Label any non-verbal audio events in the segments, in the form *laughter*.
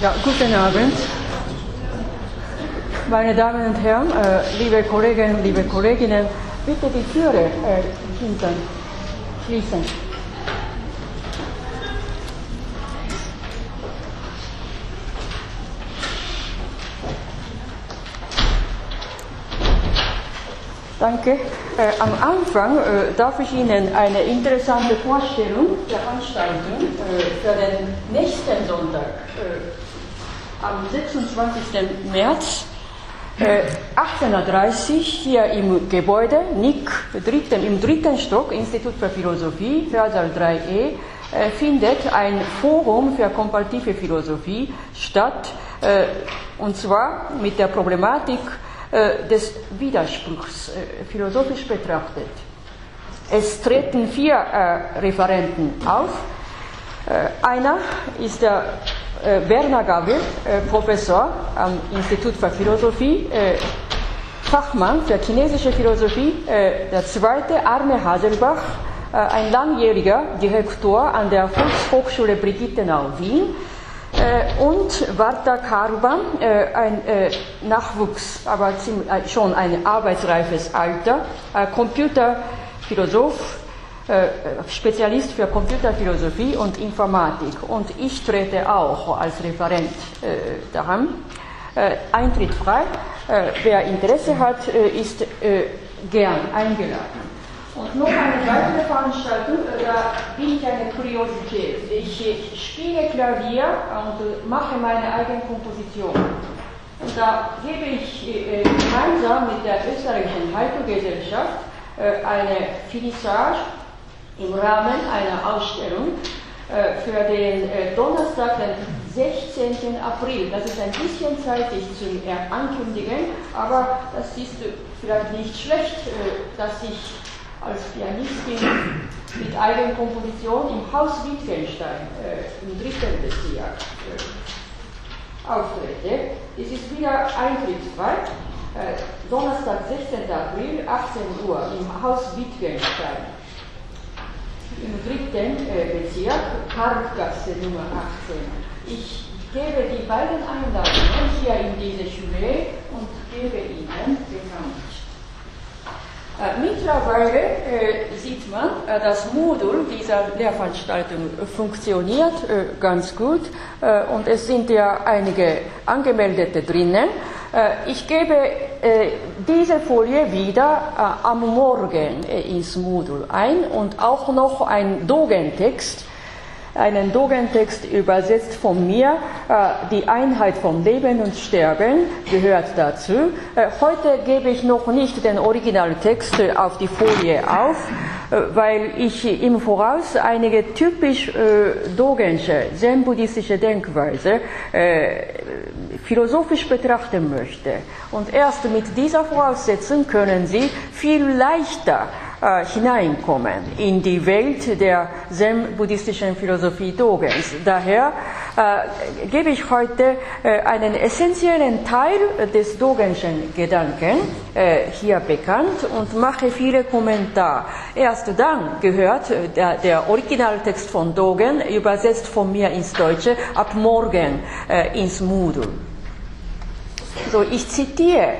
Ja, guten Abend. Meine Damen und Herren, äh, liebe Kolleginnen, liebe Kolleginnen, bitte die Türe äh, hinten schließen. Danke. Äh, am Anfang äh, darf ich Ihnen eine interessante Vorstellung der Veranstaltung äh, für den nächsten Sonntag äh, am 26. März 18.30 Uhr hier im Gebäude NIC dritten, im dritten Stock, Institut für Philosophie, Hörsaal 3e, äh, findet ein Forum für komparative Philosophie statt, äh, und zwar mit der Problematik äh, des Widerspruchs äh, philosophisch betrachtet. Es treten vier äh, Referenten auf. einer ist der Werner Gabel, Professor am Institut für Philosophie, Fachmann für chinesische Philosophie. der zweite Arne Haselbach, ein langjähriger Direktor an der Volkshochschule Brigittenau Wien äh, und Varta Karban, äh, ein äh, Nachwuchs, aber schon ein arbeitsreifes Alter, Computerphilosoph, Spezialist für Computerphilosophie und Informatik. Und ich trete auch als Referent daran. Eintritt frei. Wer Interesse hat, ist gern eingeladen. Und noch eine weitere Veranstaltung, äh, da bin ich eine Kuriosität. Ich spiele Klavier und mache meine eigene Komposition. Und da gebe ich äh, gemeinsam mit der österreichischen Heiko-Gesellschaft äh, eine Finissage im Rahmen einer Ausstellung für den Donnerstag, den 16. April. Das ist ein bisschen zeitig zum Ankündigen, aber das ist vielleicht nicht schlecht, dass ich als Pianistin mit eigener Komposition im Haus Wittgenstein äh, im dritten Bezirk äh, auftrete. Es ist wieder eintrittsfrei. Äh, Donnerstag, 16. April, 18 Uhr im Haus Wittgenstein im dritten äh, Bezirk, Parkgasse Nummer 18. Ich gebe die beiden Einladungen hier in diese Schule und gebe Ihnen bekannt. Äh, mittlerweile äh, sieht man, äh, das Modul dieser Lehrveranstaltung funktioniert ganz gut und es sind ja einige Angemeldete drinnen. Äh, ich gebe diese Folie wieder am Morgen ins Modul ein und auch noch ein Dogentext einen Dogentext übersetzt von mir. Äh, die Einheit von Leben und Sterben gehört dazu. Äh, heute gebe ich noch nicht den Originaltext auf die Folie auf, äh, weil ich im Voraus einige typisch dogensche, zen-buddhistische Denkweise philosophisch betrachten möchte. Und erst mit dieser Voraussetzung können Sie viel leichter äh, hineinkommen in die Welt der zen-buddhistischen Philosophie Dogens. Daher äh, gebe ich heute äh, einen essentiellen Teil des Dogenschen Gedanken äh, hier bekannt und mache viele Kommentare. Erst dann gehört äh, der, der, Originaltext von Dogen, übersetzt von mir ins Deutsche, ab morgen ins Moodle. So, ich zitiere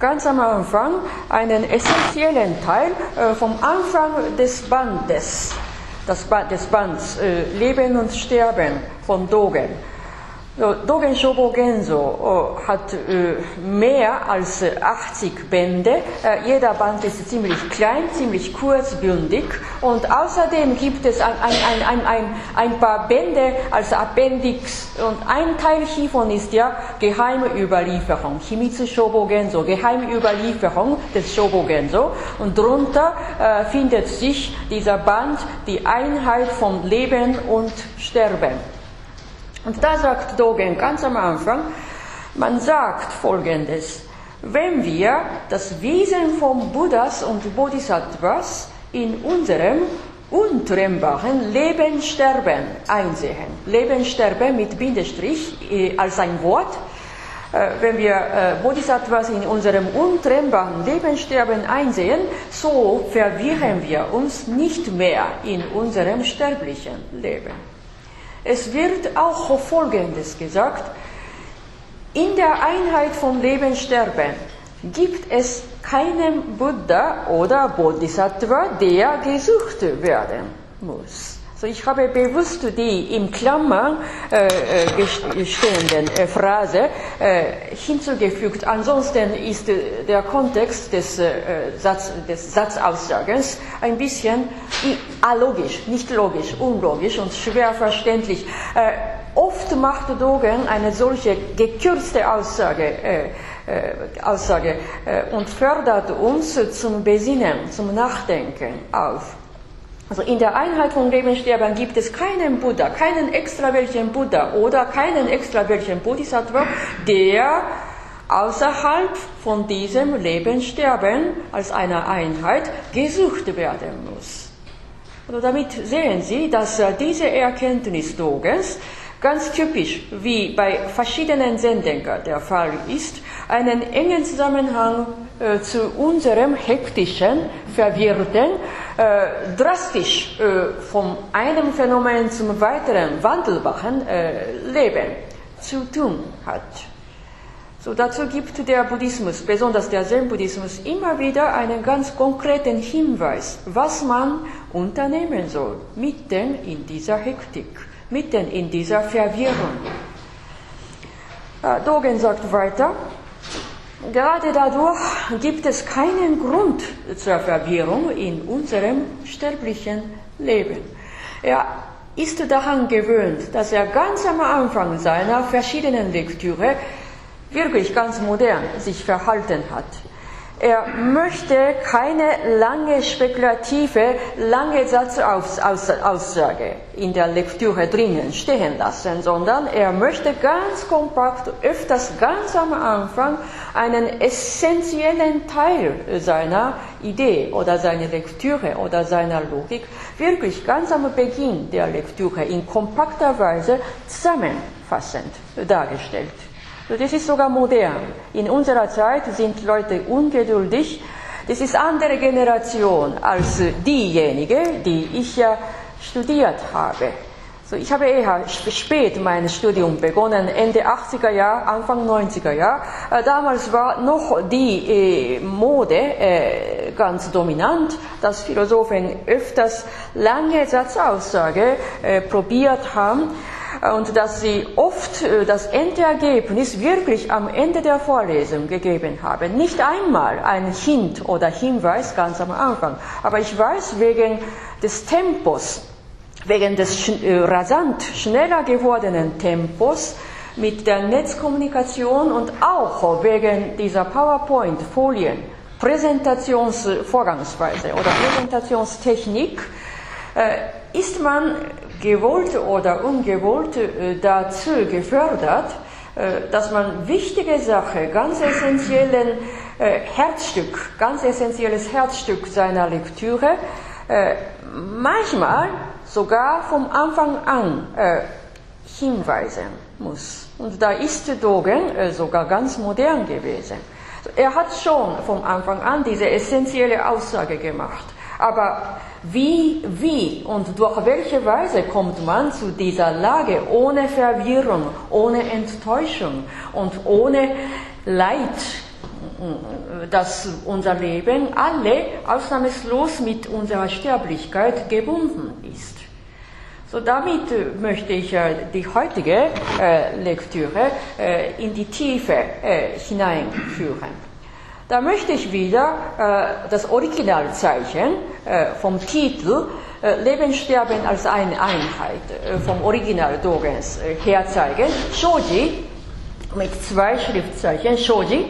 ganz am Anfang einen essentiellen Teil äh, vom Anfang des Bandes, des Bands äh, Leben und Sterben von Dogen. Dogen Shobo Genso hat äh, mehr als 80 Bände. Äh, jeder Band ist ziemlich klein, ziemlich kurzbündig und außerdem gibt es ein, ein, ein, ein, paar Bände als Appendix und ein Teil hiervon ist ja Geheimüberlieferung, Himitsu Shobo Genso, Geheimüberlieferung des Shobo Genso und darunter äh, findet sich dieser Band die Einheit von Leben und Sterben. Und da sagt Dogen ganz am Anfang, man sagt Folgendes, wenn wir das Wesen von Buddhas und Bodhisattvas in unserem untrennbaren Leben sterben einsehen. Leben sterben mit Bindestrich äh, als ein Wort. Äh, wenn wir äh, Bodhisattvas in unserem untrennbaren Leben sterben einsehen, so verwirren wir uns nicht mehr in unserem sterblichen Leben. Es wird auch Folgendes gesagt. In der Einheit von Leben sterben gibt es keinen Buddha oder Bodhisattva, der gesucht werden muss. So, ich habe bewusst die im Klammer äh, äh stehenden äh, Phrase äh, hinzugefügt. Ansonsten ist äh, der Kontext des, äh, Satz, des Satzaussagens ein bisschen alogisch, nicht logisch, unlogisch und schwer verständlich. oft macht Dogen eine solche gekürzte Aussage. Aussage und fördert uns zum Besinnen, zum Nachdenken auf. Also in der Einheit von Leben Sterben gibt es keinen Buddha, keinen extra welchen Buddha oder keinen extra welchen Bodhisattva, der außerhalb von diesem Leben Sterben als einer Einheit gesucht werden muss. Also damit sehen Sie, dass äh, diese Erkenntnis Dogens ganz typisch, wie bei verschiedenen Sendungen der Fall ist, einen engen Zusammenhang äh, zu unserem hektischen, verwirrten, äh, drastisch äh, vom einem Phänomen zum weiteren wandelbaren äh, Leben zu tun hat. So, dazu gibt der Buddhismus, besonders der Zen-Buddhismus, immer wieder einen ganz konkreten Hinweis, was man unternehmen soll, mitten in dieser Hektik, mitten in dieser Verwirrung. Äh, Dogen sagt weiter, Gerade dadurch gibt es keinen Grund zur Verwirrung in unserem sterblichen Leben. Er ist daran gewöhnt, dass er ganz am Anfang seiner verschiedenen Lektüre wirklich ganz modern sich verhalten hat. Er möchte keine lange spekulative, lange Satzaussage in der Lektüre drinnen stehen lassen, sondern er möchte ganz kompakt, öfters ganz am Anfang, einen essentiellen Teil seiner Idee oder seiner Lektüre oder seiner Logik wirklich ganz am Beginn der Lektüre in kompakter Weise zusammenfassend dargestellt. Das ist sogar modern. In unserer Zeit sind Leute ungeduldig. Das ist andere Generation als diejenige, die ich ja studiert habe. So, ich habe eher spät mein Studium begonnen, Ende 80er Jahre, Anfang 90er Jahre. Äh, damals war noch die äh, Mode äh, ganz dominant, dass Philosophen öfters lange Satzaussage probiert haben und dass sie oft äh, das Endergebnis wirklich am Ende der Vorlesung gegeben haben. Nicht einmal ein Hint oder Hinweis ganz am Anfang. Aber ich weiß, wegen des Tempos, wegen des äh, rasant schneller gewordenen Tempos, mit der Netzkommunikation und auch wegen dieser PowerPoint-Folien, Präsentationsvorgangsweise oder Präsentationstechnik, äh, ist man gewollt oder ungewollt äh, dazu gefördert, äh, dass man wichtige Sache, ganz essentiellen äh, Herzstück, ganz essentielles Herzstück seiner Lektüre, manchmal sogar vom Anfang an hinweisen muss. Und da ist Dogen sogar ganz modern gewesen. Er hat schon vom Anfang an diese essentielle Aussage gemacht. Aber wie, wie und durch welche Weise kommt man zu dieser Lage ohne Verwirrung, ohne Enttäuschung und ohne Leid, dass unser Leben alle ausnahmslos mit unserer Sterblichkeit gebunden ist. So damit möchte ich äh, die heutige äh, Lektüre äh, in die Tiefe hineinführen. Da möchte ich wieder äh, das Originalzeichen äh, vom Titel äh, Leben, Sterben als eine Einheit äh, vom Original Dogens äh, herzeigen. Shoji mit zwei Schriftzeichen, Shoji,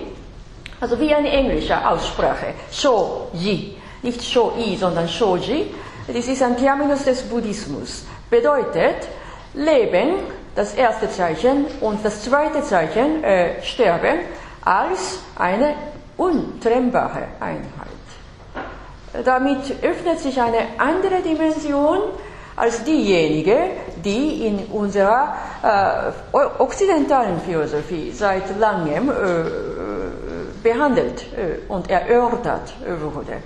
also wie eine englische Aussprache, Shoji, nicht Shoi, sondern Shoji. Das ist ein Terminus des Buddhismus. Bedeutet Leben, das erste Zeichen, und das zweite Zeichen, äh, Sterben, als eine untrennbare Einheit. Damit öffnet sich eine andere Dimension als diejenige, die in unserer äh, okzidentalen Philosophie seit langem äh, behandelt äh, und erörtert wurde.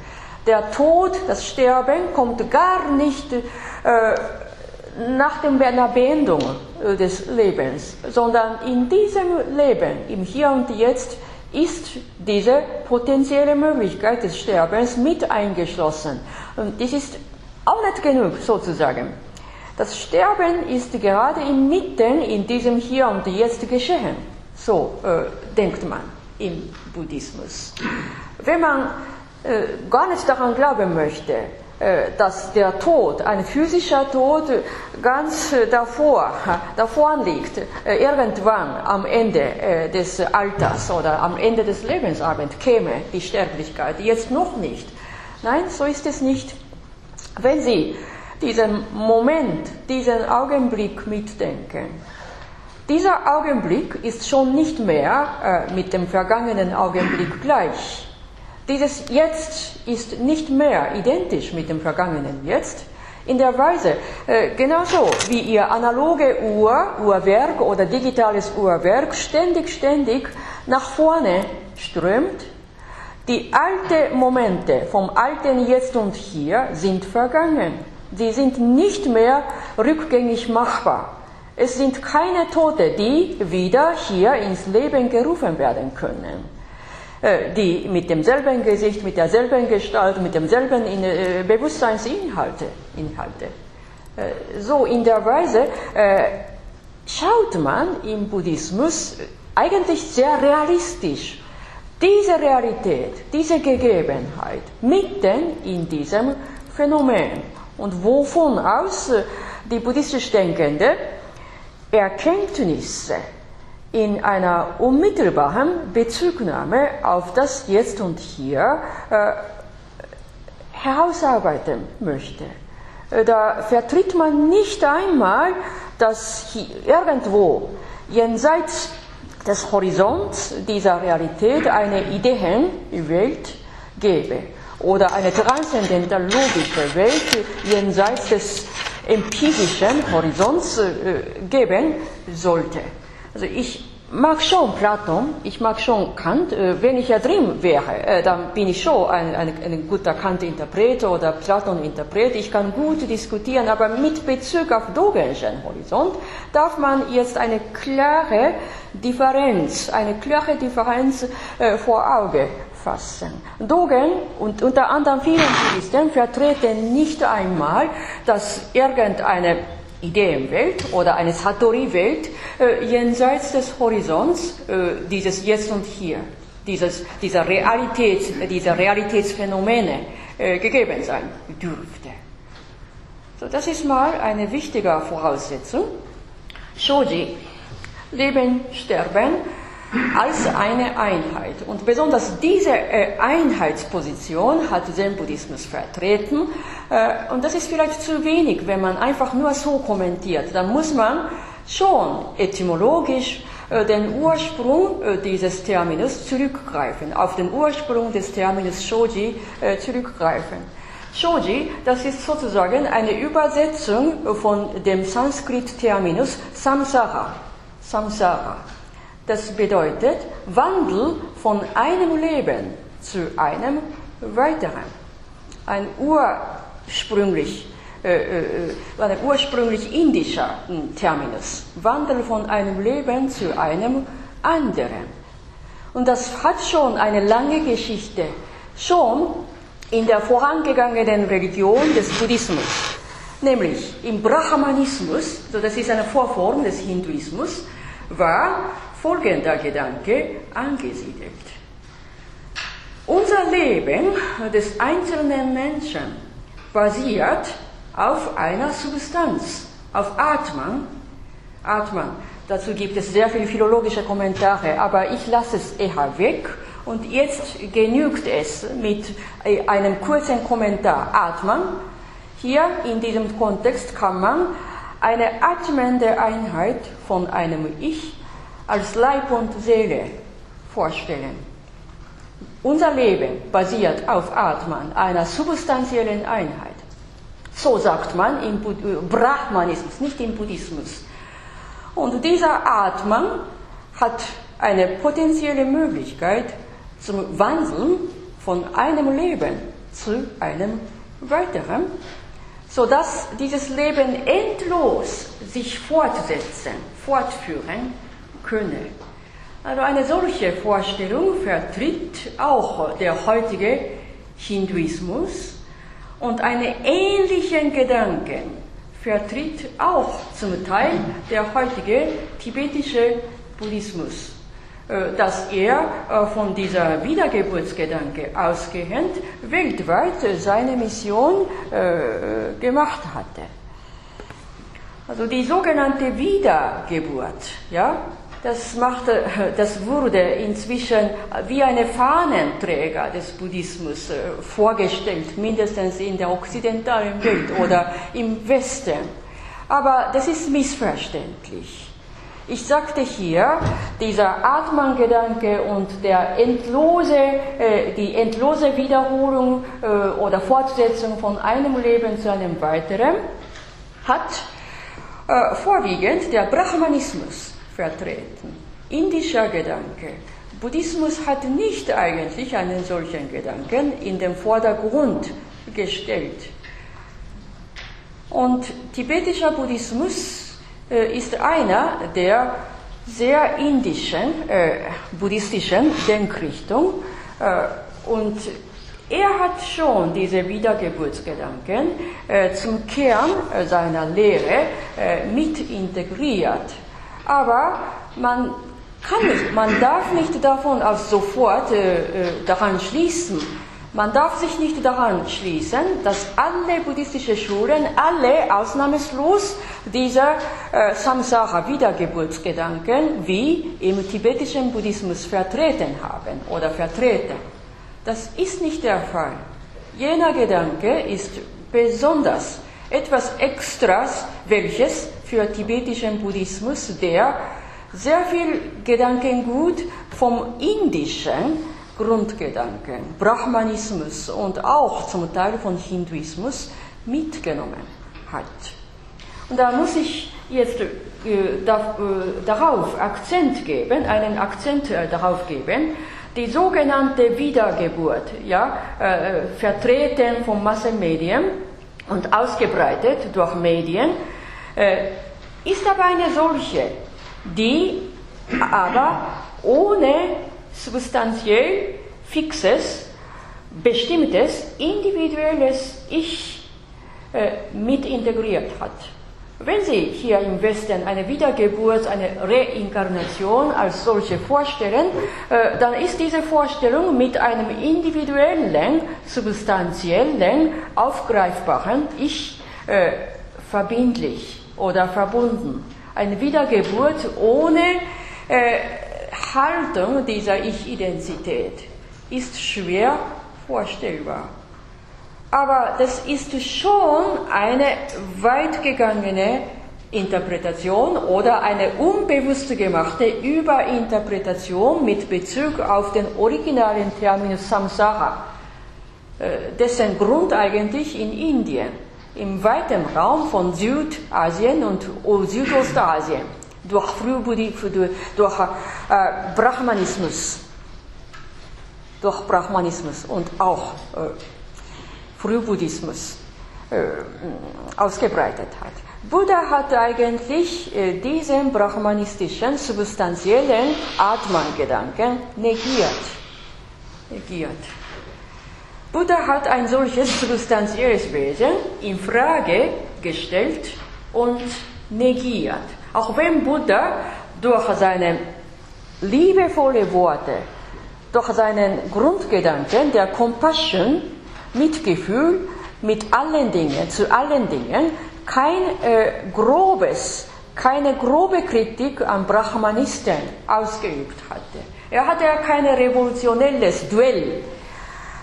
Der Tod, das Sterben kommt gar nicht äh, nach der Beendung des Lebens, sondern in diesem Leben, im Hier und Jetzt, ist diese potenzielle Möglichkeit des Sterbens mit eingeschlossen. Und das ist auch nicht genug, sozusagen. Das Sterben ist gerade inmitten in diesem Hier und Jetzt geschehen. So äh, denkt man im Buddhismus. Wenn man äh, gar nicht daran glauben möchte, dass der Tod, ein physischer Tod, ganz äh, davor, davor liegt, äh, irgendwann am Ende des Alters oder am Ende des Lebensabends käme die Sterblichkeit, jetzt noch nicht. Nein, so ist es nicht. Wenn Sie diesen Moment, diesen Augenblick mitdenken, dieser Augenblick ist schon nicht mehr mit dem vergangenen Augenblick gleich. Dieses Jetzt ist nicht mehr identisch mit dem vergangenen Jetzt. In der Weise, äh, genauso wie Ihr analoge Uhr, Uhrwerk oder digitales Uhrwerk ständig, ständig nach vorne strömt, die alten Momente vom alten Jetzt und Hier sind vergangen. Sie sind nicht mehr rückgängig machbar. Es sind keine Tote, die wieder hier ins Leben gerufen werden können. Äh, die mit demselben Gesicht, mit derselben Gestalt, mit demselben äh, Bewusstseinsinhalte. Inhalte. Äh, so in der Weise schaut man im Buddhismus eigentlich sehr realistisch diese Realität, diese Gegebenheit mitten in diesem Phänomen und wovon aus die buddhistisch Denkende Erkenntnisse in einer unmittelbaren Bezugnahme auf das Jetzt und Hier äh, herausarbeiten möchte. Äh, da vertritt man nicht einmal, dass irgendwo jenseits des Horizonts dieser Realität eine Ideenwelt gäbe oder eine transzendentalogische Welt jenseits des empirischen Horizonts äh, geben sollte. Also ich mag schon Platon, ich mag schon Kant. Äh, wenn ich ja drin wäre, äh, dann bin ich schon ein, ein, ein guter Kant-Interpret oder Platon-Interpret. Ich kann gut diskutieren, aber mit Bezug auf Dogenschen Horizont darf man jetzt eine klare Differenz, eine klare Differenz äh, vor Auge fassen. Dogen und unter anderem viele Buddhisten vertreten nicht einmal, dass irgendeine Ideenwelt oder eine Satori-Welt äh, jenseits des Horizonts, äh, dieses Jetzt und Hier, dieses, dieser Realität, dieser Realitätsphänomene äh, gegeben sein dürfte. So, das ist mal eine wichtige Voraussetzung. Shoji, Leben, Sterben, als eine Einheit. Und besonders diese äh, Einheitsposition hat Zen-Buddhismus vertreten. Äh, und das ist vielleicht zu wenig, wenn man einfach nur so kommentiert. Dann muss man schon etymologisch äh, den Ursprung dieses Terminus zurückgreifen, auf den Ursprung des Terminus Shoji zurückgreifen. Shoji, das ist sozusagen eine Übersetzung von dem Sanskrit-Terminus Samsara. Samsara. Das bedeutet Wandel von einem Leben zu einem weiteren. Ein ursprünglich, äh, äh, ein ursprünglich indischer hm, Terminus. Wandel von einem Leben zu einem anderen. Und das hat schon eine lange Geschichte. Schon in der vorangegangenen Religion des Buddhismus, nämlich im Brahmanismus, so das ist eine Vorform des Hinduismus, war folgender Gedanke angesiedelt. Unser Leben des einzelnen Menschen basiert auf einer Substanz, auf Atman. Atman. Dazu gibt es sehr viele philologische Kommentare, aber ich lasse es eher weg. Und jetzt genügt es mit einem kurzen Kommentar. Atman. Hier in diesem Kontext kann man eine atmende Einheit von einem Ich als Leib und Seele vorstellen. Unser Leben basiert auf Atman, einer substanziellen Einheit. So sagt man im Brahmanismus, nicht im Buddhismus. Und dieser Atman hat eine potenzielle Möglichkeit zum Wandeln von einem Leben zu einem weiteren. sodass dieses Leben endlos sich fortsetzen, fortführen könne. Also eine solche Vorstellung vertritt auch der heutige Hinduismus und einen ähnlichen Gedanken vertritt auch zum Teil der heutige tibetische Buddhismus, äh, dass er äh, von dieser Wiedergeburtsgedanke ausgehend weltweit seine Mission äh, gemacht hatte. Also die sogenannte Wiedergeburt, ja, das, machte, das wurde inzwischen wie eine Fahnenträger des Buddhismus äh, vorgestellt, mindestens in der okzidentalen Welt oder im Westen. Aber das ist missverständlich. Ich sagte hier, dieser Atman-Gedanke und der endlose, äh, die endlose Wiederholung äh, oder Fortsetzung von einem Leben zu einem weiteren hat äh, vorwiegend der Brahmanismus vertreten. Indischer Gedanke. Buddhismus hat nicht eigentlich einen solchen Gedanken in den Vordergrund gestellt. Und tibetischer Buddhismus äh, ist einer der sehr indischen äh, buddhistischen Denkrichtung äh, und er hat schon diese Wiedergeburtsgedanken äh, zum Kern seiner Lehre äh, mit integriert. Aber man kann nicht, man darf nicht davon auch sofort äh, äh, daran schließen. Man darf sich nicht daran schließen, dass alle buddhistische Schulen, alle ausnahmslos diese äh, Samsara-Wiedergeburtsgedanken wie im tibetischen Buddhismus vertreten haben oder vertreten. Das ist nicht der Fall. Jener Gedanke ist besonders etwas Extras, welches für tibetischen Buddhismus, der sehr viel Gedankengut vom indischen Grundgedanken, Brahmanismus und auch zum Teil von Hinduismus mitgenommen hat. Und da muss ich jetzt äh, da, äh, darauf Akzent geben, einen Akzent äh, darauf geben, die sogenannte Wiedergeburt, ja, äh, vertreten von Massenmedien und ausgebreitet durch Medien, äh, ist aber eine solche, die aber ohne substanziell fixes, bestimmtes, individuelles Ich äh, mit integriert hat. Wenn Sie hier im Westen eine Wiedergeburt, eine Reinkarnation als solche vorstellen, äh, dann ist diese Vorstellung mit einem individuellen, substanziellen, aufgreifbaren Ich äh, verbindlich oder verbunden. Eine Wiedergeburt ohne äh, Haltung dieser Ich-Identität ist schwer vorstellbar. Aber das ist schon eine weitgegangene Interpretation oder eine unbewusst gemachte Überinterpretation mit Bezug auf den originalen Terminus Samsara, äh, dessen Grund eigentlich in Indien weiten Raum von Südasien und Südostasien durch durch äh, Brahmanismus, durch Brahmanismus und auch äh, Frühbuddhismus äh, ausgebreitet hat. Buddha hat eigentlich äh, diesen brahmanistischen, substanziellen Atman-Gedanken negiert. negiert. Buddha hat ein solches *laughs* substanzielles Wesen in Frage gestellt und negiert. Auch wenn Buddha durch seine liebevolle Worte, durch seinen Grundgedanken der Compassion, Mitgefühl mit allen Dingen, zu allen Dingen, kein äh, grobes, keine grobe Kritik an Brahmanisten ausgeübt hatte. Er hatte ja kein revolutionelles Duell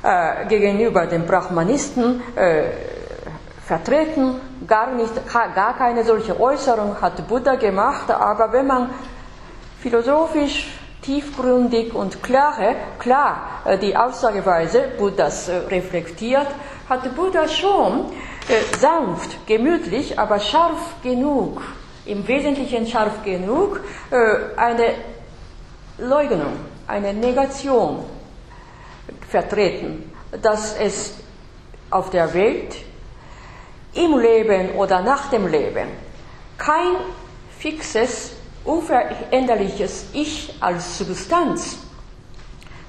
äh, gegenüber den Brahmanisten äh, vertreten, gar, nicht, gar keine solche Äußerung hat Buddha gemacht, aber wenn man philosophisch tiefgründig und klare, klar äh, die Aussageweise Buddhas äh, reflektiert, hat Buddha schon äh, sanft, gemütlich, aber scharf genug, im Wesentlichen scharf genug, eine Leugnung, eine Negation vertreten, dass es auf der Welt im Leben oder nach dem Leben kein fixes, unveränderliches Ich als Substanz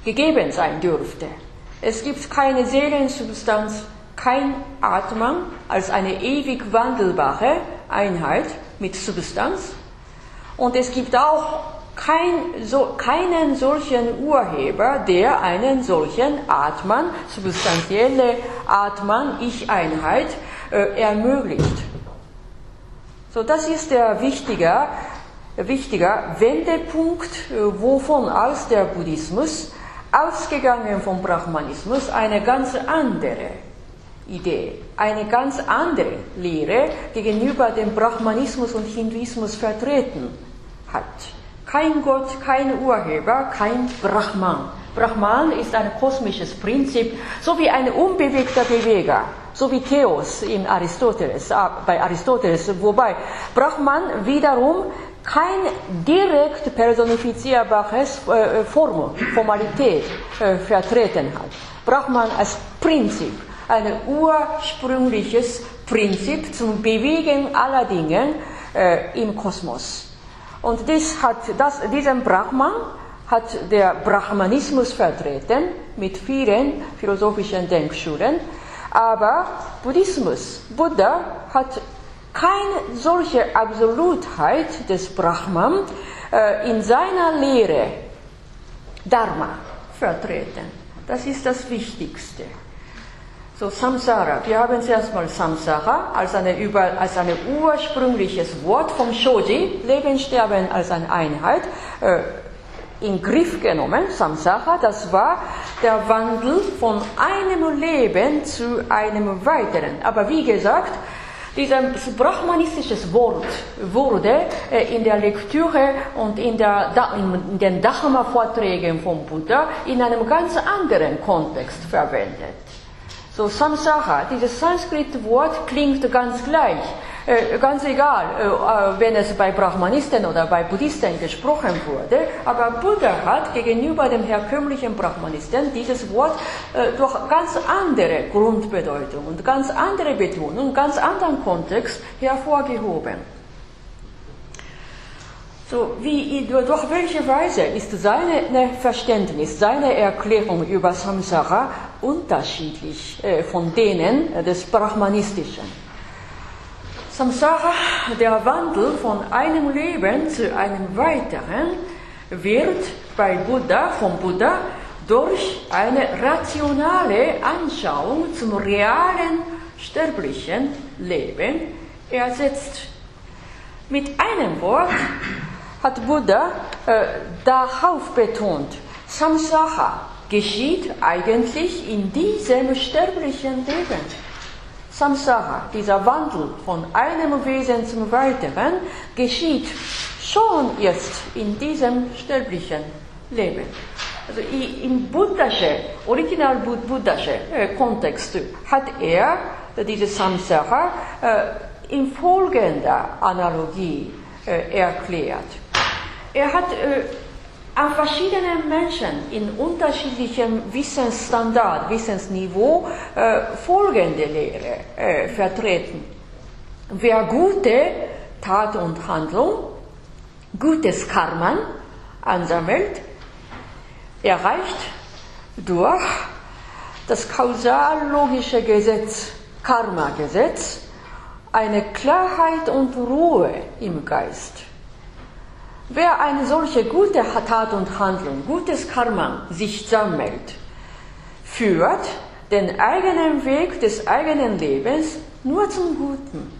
gegeben sein dürfte. Es gibt keine Seelensubstanz, kein Atman als eine ewig wandelbare Einheit mit Substanz. Und es gibt auch kein, so, keinen solchen Urheber, der einen solchen Atman, substanzielle Atman, Ich-Einheit, äh, ermöglicht. So, das ist der wichtige, wichtiger Wendepunkt, äh, wovon aus der Buddhismus, ausgegangen vom Brahmanismus, eine ganz andere Idee, eine ganz andere Lehre gegenüber dem Brahmanismus und Hinduismus vertreten hat. Kein Gott, kein Urheber, kein Brahman. Brahman ist ein kosmisches Prinzip, so wie ein unbewegter Beweger, so wie Theos in Aristoteles, äh, bei Aristoteles, wobei Brahman wiederum kein direkt personifizierbares äh, Form, Formalität äh, vertreten hat. Brahman als Prinzip, ein ursprüngliches Prinzip zum Bewegen aller Dinge äh, im Kosmos. Und dies hat, das, diesen Brahman hat der Brahmanismus vertreten mit vielen philosophischen Denkschulen. Aber Buddhismus, Buddha hat keine solche Absolutheit des Brahman äh, in seiner Lehre Dharma vertreten. Das ist das Wichtigste. So Samsara, wir haben zuerst mal Samsara als, eine als ein ursprüngliches Wort vom Shoji, Leben, Sterben als eine Einheit, äh, in Griff genommen. Samsara, das war der Wandel von einem Leben zu einem weiteren. Aber wie gesagt, dieses brahmanistische Wort wurde äh, in der Lektüre und in, der, in den Dharma-Vorträgen vom Buddha in einem ganz anderen Kontext verwendet. So Samsara, dieses Sanskrit-Wort klingt ganz gleich, äh, ganz egal, äh, äh, wenn es bei Brahmanisten oder bei Buddhisten gesprochen wurde, aber Buddha hat gegenüber dem herkömmlichen Brahmanisten dieses Wort äh, durch ganz andere Grundbedeutung und ganz andere Betonung, ganz anderen Kontext hervorgehoben. So, wie, durch welche Weise ist seine ne, Verständnis, seine Erklärung über Samsara unterschiedlich äh, von denen äh, des Brahmanistischen? Samsara, der Wandel von einem Leben zu einem weiteren, wird bei Buddha, vom Buddha, durch eine rationale Anschauung zum realen sterblichen Leben ersetzt. Mit einem Wort hat Buddha äh, darauf betont, Samsara geschieht eigentlich in diesem sterblichen Leben. Samsara, dieser Wandel von einem Wesen zum weiteren, geschieht schon jetzt in diesem sterblichen Leben. Also im buddhischen, original buddhischen äh, Kontext hat er diese Samsara äh, in folgender Analogie äh, erklärt. Er hat äh, an verschiedenen Menschen in unterschiedlichem Wissensstandard, Wissensniveau äh, folgende Lehre äh, vertreten. Wer gute Tat und Handlung, gutes Karma ansammelt, erreicht durch das kausallogische Gesetz, Karma-Gesetz, eine Klarheit und Ruhe im Geist. Wer eine solche gute Tat und Handlung, gutes Karma sich sammelt, führt den eigenen Weg des eigenen Lebens nur zum Guten.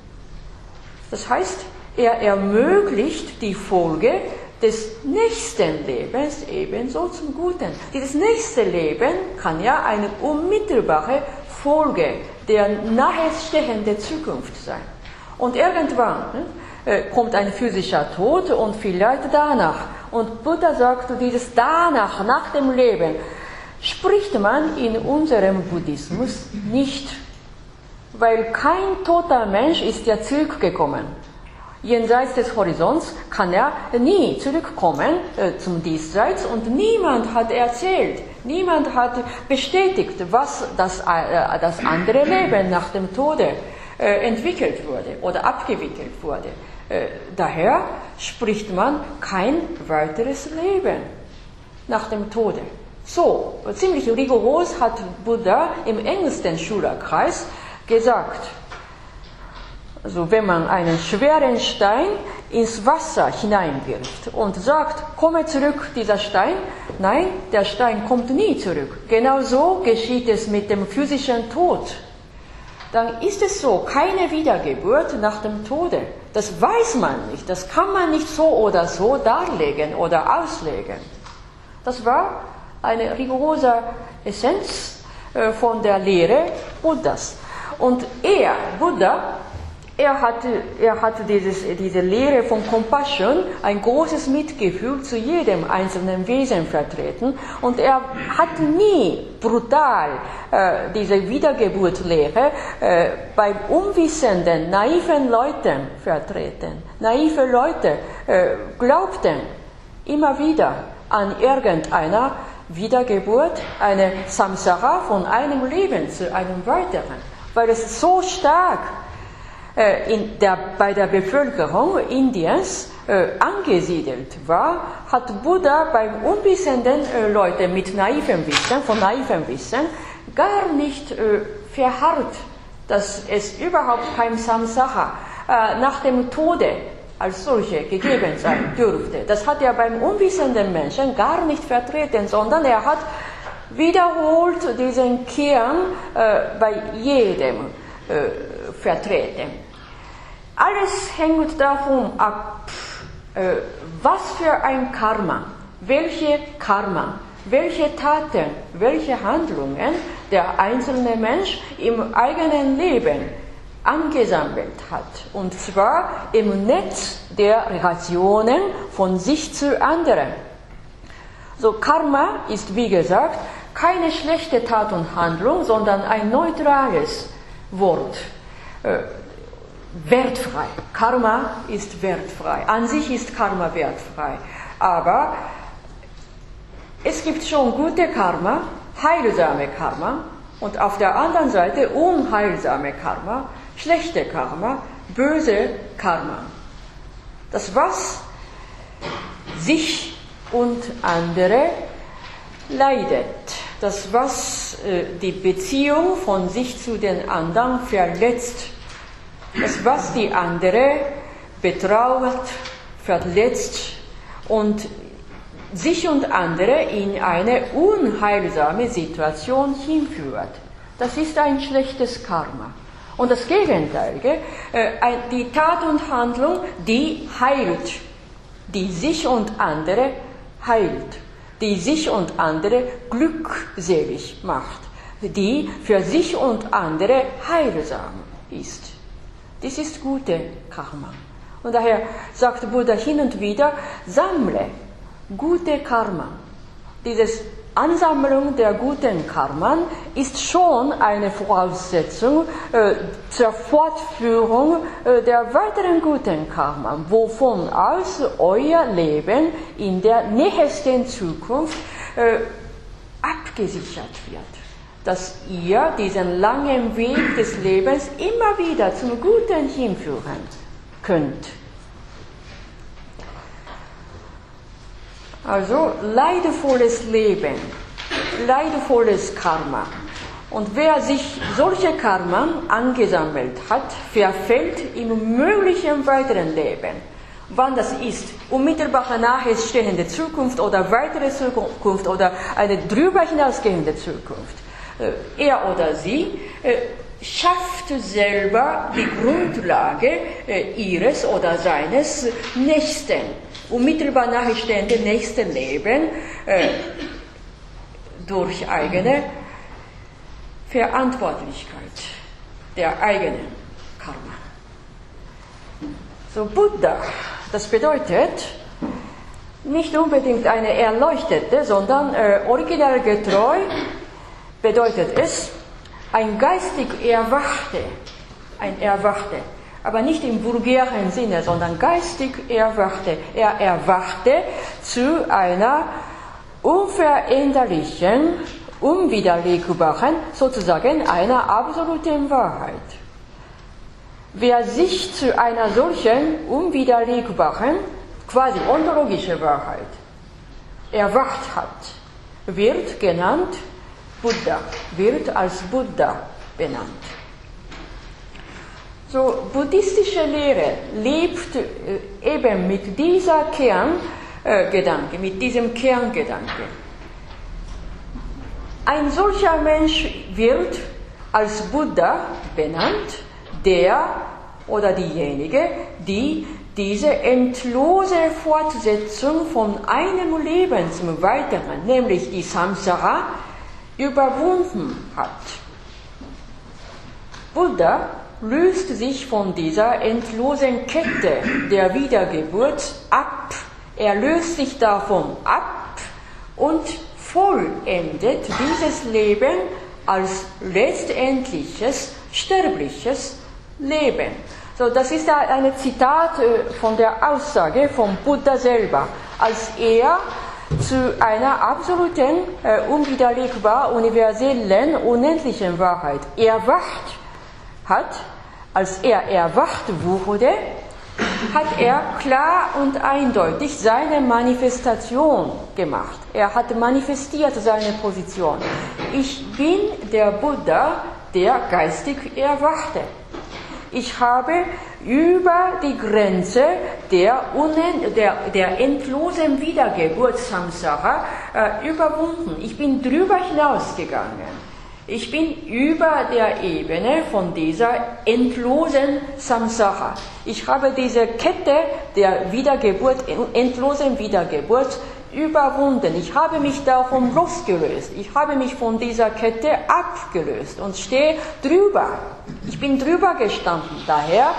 Das heißt, er ermöglicht die Folge des nächsten Lebens ebenso zum Guten. Dieses nächste Leben kann ja eine unmittelbare Folge der nahestehenden Zukunft sein. Und irgendwann, ne, kommt ein physischer Tod und vielleicht danach. Und Buddha sagt, dieses danach, nach dem Leben, spricht man in unserem Buddhismus nicht, weil kein toter Mensch ist ja zurückgekommen. Jenseits des Horizonts kann er nie zurückkommen äh, zum Diesseits und niemand hat erzählt, niemand hat bestätigt, was das, äh, das andere Leben nach dem Tode äh, entwickelt wurde oder abgewickelt wurde. Äh, daher spricht man kein weiteres Leben nach dem Tode. So, ziemlich rigoros hat Buddha im engsten Schülerkreis gesagt. Also wenn man einen schweren Stein ins Wasser hineinwirft und sagt, komme zurück, dieser Stein, nein, der Stein kommt nie zurück. Genauso geschieht es mit dem physischen Tod. Dann ist es so, keine Wiedergeburt nach dem Tode. Das weiß man nicht, das kann man nicht so oder so darlegen oder auslegen. Das war eine rigorose Essenz äh, von der Lehre Buddhas. Und er, Buddha, er hatte, er hatte dieses, diese Lehre von Compassion, ein großes Mitgefühl zu jedem einzelnen Wesen vertreten und er hat nie brutal äh, diese Wiedergeburtslehre äh, bei unwissenden, naiven Leuten vertreten. Naive Leute äh, glaubten immer wieder an irgendeiner Wiedergeburt, eine Samsara von einem Leben zu einem weiteren, weil es so stark der, bei der Bevölkerung Indiens äh, angesiedelt war, hat Buddha beim unwissenden äh, Leute mit naivem Wissen, von naivem Wissen, gar nicht äh, verharrt, dass es überhaupt kein Samsara äh, nach dem Tode als solche gegeben sein dürfte. Das hat er beim unwissenden Menschen gar nicht vertreten, sondern er hat wiederholt diesen Kern äh, bei jedem äh, vertreten. Alles hängt davon ab, äh, was für ein Karma, welche Karma, welche Taten, welche Handlungen der einzelne Mensch im eigenen Leben angesammelt hat. Und zwar im Netz der Relationen von sich zu anderen. So Karma ist, wie gesagt, keine schlechte Tat und Handlung, sondern ein neutrales Wort. Äh, wertfrei. Karma ist wertfrei. An sich ist Karma wertfrei. Aber es gibt schon gute Karma, heilsame Karma und auf der anderen Seite unheilsame Karma, schlechte Karma, böse Karma. Das was sich und andere leidet, das was äh, die Beziehung von sich zu den anderen verletzt, das was die andere betrauert, verletzt und sich und andere in eine unheilsame Situation hinführt. Das ist ein schlechtes Karma. Und das Gegenteilige, äh, die Tat und Handlung, die heilt, die sich und andere heilt, die sich und andere glückselig macht, die für sich und andere heilsam ist. Das ist gute Karma. Und daher sagt Buddha hin und wieder, sammle gute Karma. Dieses Ansammlung der guten Karma ist schon eine Voraussetzung äh, zur Fortführung äh, der weiteren guten Karma, wovon aus euer Leben in der nächsten Zukunft äh, abgesichert wird. Dass ihr diesen langen Weg des Lebens immer wieder zum Guten hinführen könnt. Also leidvolles Leben, leidvolles Karma. Und wer sich solche Karma angesammelt hat, verfällt im möglichen weiteren Leben. Wann das ist, unmittelbar nachstehende Zukunft oder weitere Zukunft oder eine drüber hinausgehende Zukunft. Äh, er oder sie äh, schafft selber die Grundlage äh, ihres oder seines Nächsten unmittelbar nachstehende nächste Leben äh, durch eigene Verantwortlichkeit der eigenen Karma. So Buddha, das bedeutet nicht unbedingt eine erleuchtete, sondern äh, original getreu bedeutet es ein geistig Erwachte, ein Erwachte aber nicht im vulgären Sinne, sondern geistig erwachte. Er erwachte zu einer unveränderlichen, unwiderlegbaren, sozusagen einer absoluten Wahrheit. wer sich zu einer solchen unwiderlegbaren, quasi ontologischen Wahrheit erwacht hat, wird genannt Buddha, wird als Buddha benannt. So, buddhistische Lehre lebt äh, eben mit dieser Kerngedanke, äh, mit diesem Kerngedanke. Ein solcher Mensch wird als Buddha benannt, der oder diejenige, die diese endlose Fortsetzung von einem Leben zum weiteren, nämlich die Samsara, überwunden hat. Buddha löst sich von dieser endlosen Kette der Wiedergeburt ab. Er löst sich davon ab und vollendet dieses Leben als letztendliches, sterbliches Leben. So, das ist ein Zitat äh, von der Aussage von Buddha selber, als er zu einer absoluten, äh, unwiderlegbar universellen, unendlichen Wahrheit erwacht hat, als er erwacht wurde, hat er klar und eindeutig seine Manifestation gemacht. Er hat manifestiert seine Position. Ich bin der Buddha, der geistig erwachte. Ich habe über die Grenze der, unen, der, der endlosen Wiedergeburt Samsara äh, überwunden. Ich bin drüber hinausgegangen. Ich bin über der Ebene von dieser endlosen Samsara. Ich habe diese Kette der Wiedergeburt, endlosen Wiedergeburt überwunden. Ich habe mich davon losgelöst. Ich habe mich von dieser Kette abgelöst und stehe drüber. Ich bin drüber gestanden. Daher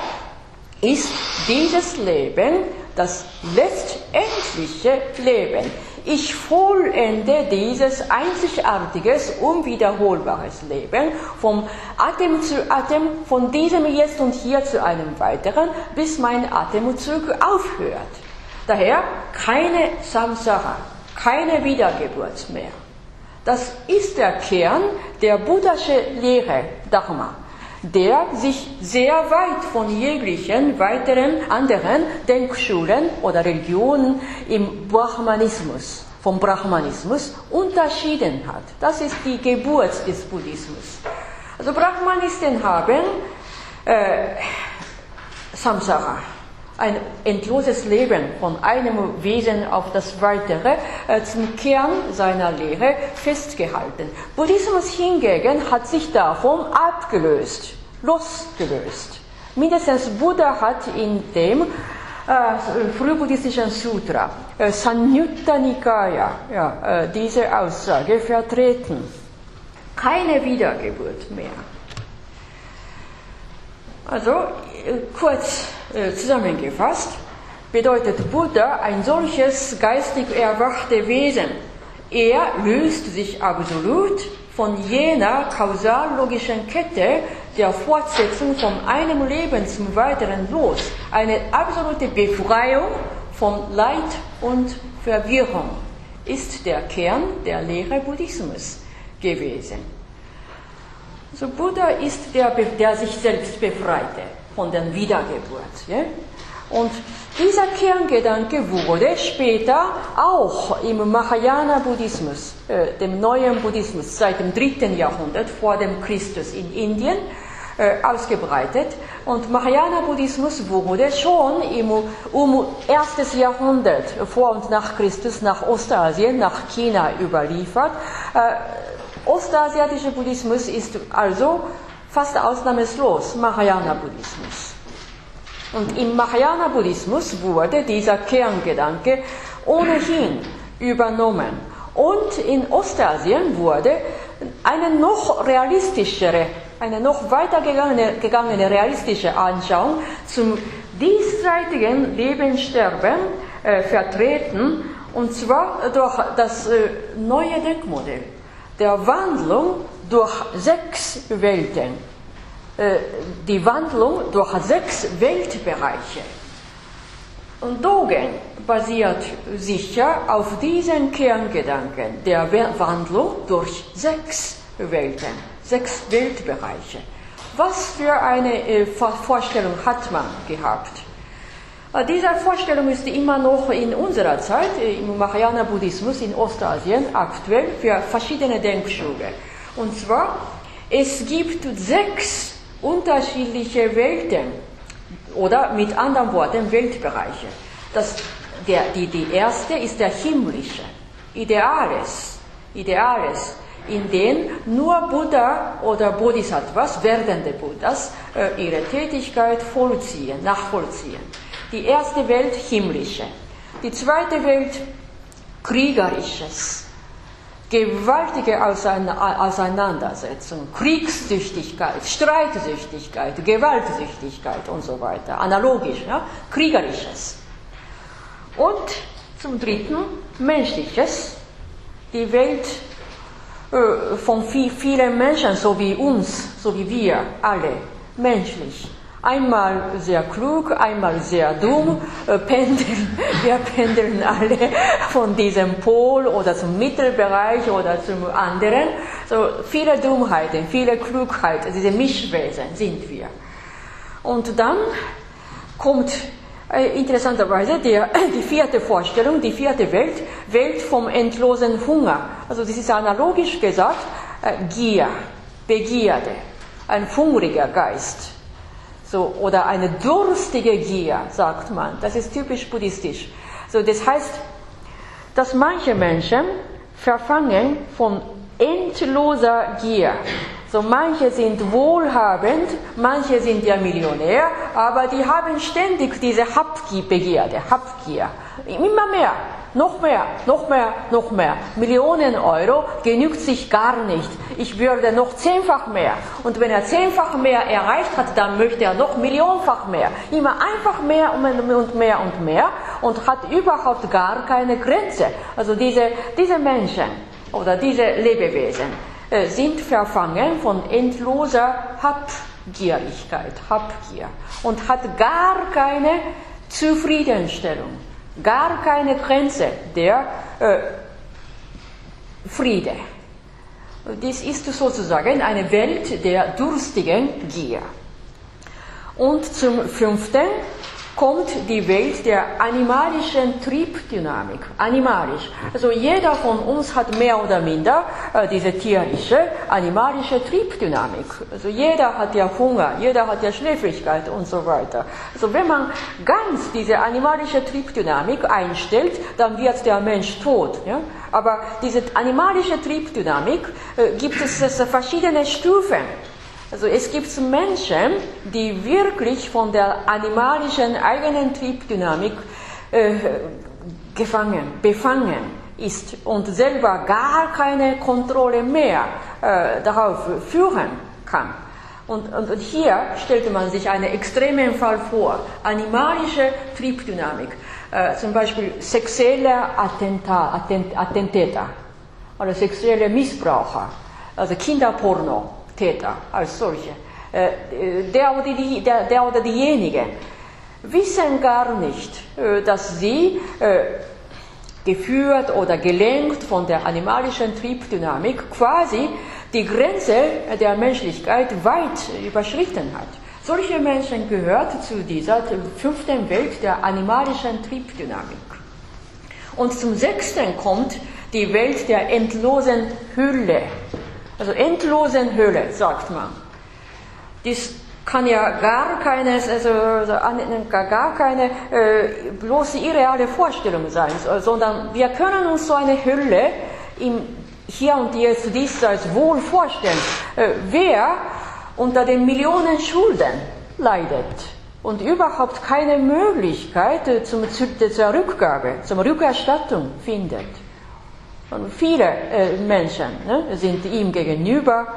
ist dieses Leben das letztendliche Leben. Ich vollende dieses einzigartiges, unwiederholbares Leben vom Atem zu Atem, von diesem Jetzt und Hier zu einem weiteren, bis mein Atemzug aufhört. Daher keine Samsara, keine Wiedergeburt mehr. Das ist der Kern der buddhischen Lehre Dharma, der sich sehr weit von jeglichen weiteren anderen Denkschulen oder Religionen im Brahmanismus, vom Brahmanismus unterschieden hat. Das ist die Geburt des Buddhismus. Also Brahmanisten haben äh, Samsara, ein endloses Leben von einem Wesen auf das weitere äh, zum Kern seiner Lehre festgehalten. Buddhismus hingegen hat sich davon abgelöst, losgelöst. Mindestens Buddha hat in dem äh, frühbuddhistischen Sutra, äh, Sanyutta Nikaya, ja, äh, diese Aussage vertreten. Keine Wiedergeburt mehr. Also äh, kurz äh, zusammengefasst, bedeutet Buddha ein solches geistig erwachte Wesen. Er löst sich absolut von jener kausallogischen Kette der Fortsetzung von einem Leben zum weiteren los. Eine absolute Befreiung von Leid und Verwirrung ist der Kern der Lehre Buddhismus gewesen. So Buddha ist der, der sich selbst befreite von der Wiedergeburt. Ja? Und dieser Kerngedanke wurde später auch im Mahayana-Buddhismus, äh, dem neuen Buddhismus seit dem dritten Jahrhundert vor dem Christus in Indien, äh, ausgebreitet. Und Mahayana-Buddhismus wurde schon im um erstes Jahrhundert vor und nach Christus nach Ostasien, nach China überliefert. Äh, Ostasiatischer Buddhismus ist also fast ausnahmslos Mahayana-Buddhismus. Und im Mahayana-Buddhismus wurde dieser Kerngedanke ohnehin übernommen. Und in Ostasien wurde eine noch realistischere, eine noch weitergegangene gegangene realistische Anschauung zum diesseitigen Lebenssterben äh, vertreten, und zwar durch das äh, neue Denkmodell der Wandlung durch sechs Welten, äh, die Wandlung durch sechs Weltbereiche. Und Dogen basiert sicher auf diesen Kerngedanken der Wandlung durch sechs Welten, sechs Weltbereiche. was für eine äh, Vorstellung hat man gehabt? Äh, diese Vorstellung ist immer noch in unserer Zeit im Mahayana-Buddhismus in Ostasien aktuell für verschiedene Denkschule. Und zwar, es gibt sechs unterschiedliche Welten oder mit anderen Worten Weltbereiche. Das, der, die, die erste ist der himmlische, Ideales, Ideales, in dem nur Buddha oder Bodhisattvas, werdende Buddhas, äh, ihre Tätigkeit vollziehen, nachvollziehen. Die erste Welt himmlische, die zweite Welt kriegerisches, gewaltige Auseinandersetzung, Kriegssüchtigkeit, Streitsüchtigkeit, Gewaltsüchtigkeit und so weiter, analogisch, ja? kriegerisches. Und zum Dritten menschliches, die Welt äh, von vielen Menschen, so wie uns, so wie wir alle, menschlich. Einmal sehr klug, einmal sehr dumm, äh, pendeln, *laughs* wir pendeln alle von diesem Pol oder zum Mittelbereich oder zum anderen. So viele Dummheiten, viele Klugheit, diese Mischwesen sind wir. Und dann kommt äh, interessanterweise der, die vierte Vorstellung, die vierte Welt, Welt vom endlosen Hunger. Also das ist analogisch gesagt äh, Gier, Begierde, ein hungriger Geist. So, oder eine durstige Gier, sagt man. Das ist typisch buddhistisch. So, das heißt, dass manche Menschen verfangen von endloser Gier. So manche sind wohlhabend, manche sind ja Millionär, aber die haben ständig diese Habgier-Begierde, Habgier. Immer mehr, noch mehr, noch mehr, noch mehr. Millionen Euro genügt sich gar nicht. Ich würde noch zehnfach mehr. Und wenn er zehnfach mehr erreicht hat, dann möchte er noch millionenfach mehr. Immer einfach mehr und mehr und mehr und hat überhaupt gar keine Grenze. Also diese, diese Menschen oder diese Lebewesen äh, sind verfangen von endloser Habgierigkeit, Habgier und hat gar keine Zufriedenstellung, gar keine Grenze der äh, Friede. Dies ist sozusagen eine Welt der durstigen Gier. Und zum fünften, kommt die Welt der animalischen Triebdynamik. Animalisch. Also jeder von uns hat mehr oder minder äh, diese tierische, animalische Triebdynamik. Also jeder hat ja Hunger, jeder hat ja Schläfrigkeit und so weiter. Also wenn man ganz diese animalische Triebdynamik einstellt, dann wird der Mensch tot. Ja? Aber diese animalische Triebdynamik äh, gibt es verschiedene Stufen. Also es gibt Menschen, die wirklich von der animalischen eigenen Triebdynamik äh, gefangen, befangen ist und selber gar keine Kontrolle mehr äh, darauf führen kann. Und, und, und, hier stellte man sich einen extremen Fall vor, animalische Triebdynamik, äh, zum Beispiel sexuelle Attentat, Attent, Attentäter oder sexuelle Missbraucher, also Kinderporno Täter als solche. Äh, der oder, die, der, der oder diejenige wissen gar nicht, äh, dass sie äh, geführt oder gelenkt von der animalischen Triebdynamik quasi die Grenze der Menschlichkeit weit überschritten hat. Solche Menschen gehört zu dieser fünften Welt der animalischen Triebdynamik. Und zum sechsten kommt die Welt der endlosen Hülle also endlosen Höhle, sagt man. Das kann ja gar keine, also gar keine äh, bloße irreale Vorstellung sein, sondern wir können uns so eine Hölle im Hier und Jetzt diesseits wohl vorstellen. Äh, wer unter den Millionen Schulden leidet und überhaupt keine Möglichkeit äh, zum, zur Rückgabe, zur Rückerstattung findet. Und viele äh, Menschen ne, sind ihm gegenüber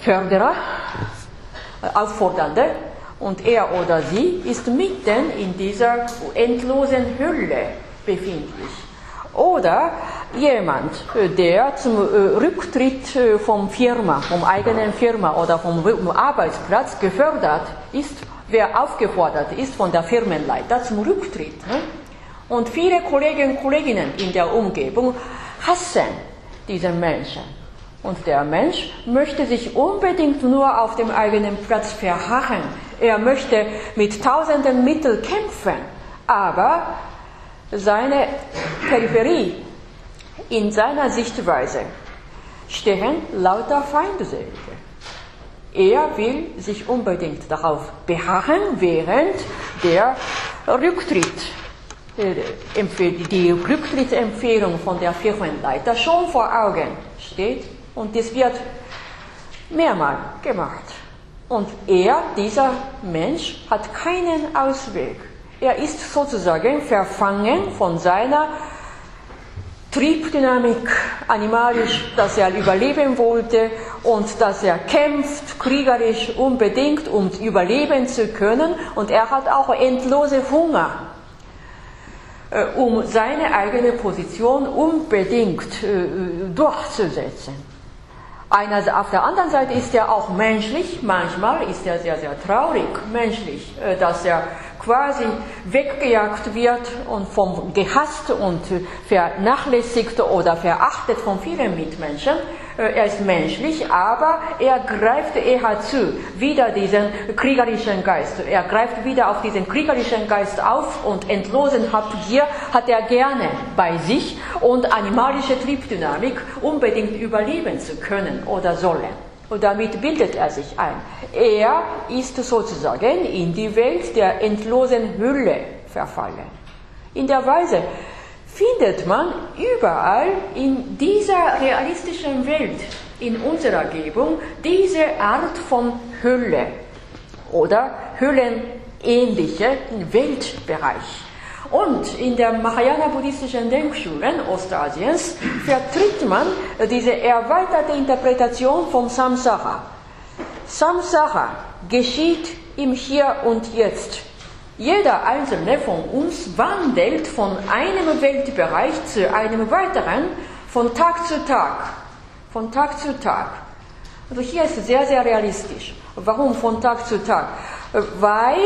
Förderer, Auffordernde und er oder sie ist mitten in dieser endlosen Hülle befindlich. Oder jemand, äh, der zum äh, Rücktritt vom Firma, vom eigenen Firma oder vom Arbeitsplatz gefördert ist, wer aufgefordert ist von der Firmenleiter zum Rücktritt. Ne? Und viele Kolleginnen und Kollegen in der Umgebung hassen diese Menschen. Und der Mensch möchte sich unbedingt nur auf dem eigenen Platz verharren. Er möchte mit tausenden Mitteln kämpfen, aber seine Peripherie in seiner Sichtweise stehen lauter Feindselige. Er will sich unbedingt darauf beharren, während der Rücktritt, äh, die Rücktrittsempfehlung von der Firmenleiter schon vor Augen steht und das wird mehrmals gemacht. Und er, dieser Mensch, hat keinen Ausweg. Er ist sozusagen verfangen von seiner Triebdynamik animalisch, dass er überleben wollte und dass er kämpft kriegerisch unbedingt, um überleben zu können. Und er hat auch endlose Hunger, um seine eigene Position unbedingt äh, durchzusetzen. Einer, auf der anderen Seite ist er auch menschlich, manchmal ist er sehr, sehr traurig menschlich, äh, dass er quasi weggejagt wird und vom gehasst und vernachlässigt oder verachtet von vielen Mitmenschen. Äh, er ist menschlich, aber er greift eher zu, wieder diesen kriegerischen Geist. Er greift wieder auf diesen kriegerischen Geist auf und entlosen Habgier hat er gerne bei sich und animalische Triebdynamik unbedingt überleben zu können oder sollen. Und damit bildet er sich ein. Er ist sozusagen in die Welt der endlosen Hülle verfallen. In der Weise findet man überall in dieser realistischen Welt, in unserer Gebung, diese Art von Hülle oder hüllenähnliche Weltbereich. Und in der Mahayana-buddhistischen Denkschulen Ostasiens vertritt man diese erweiterte Interpretation von Samsara. Samsara geschieht im Hier und Jetzt. Jeder einzelne von uns wandelt von einem Weltbereich zu einem weiteren, von Tag zu Tag. Von Tag zu Tag. Also hier ist es sehr, sehr realistisch. Warum von Tag zu Tag? Weil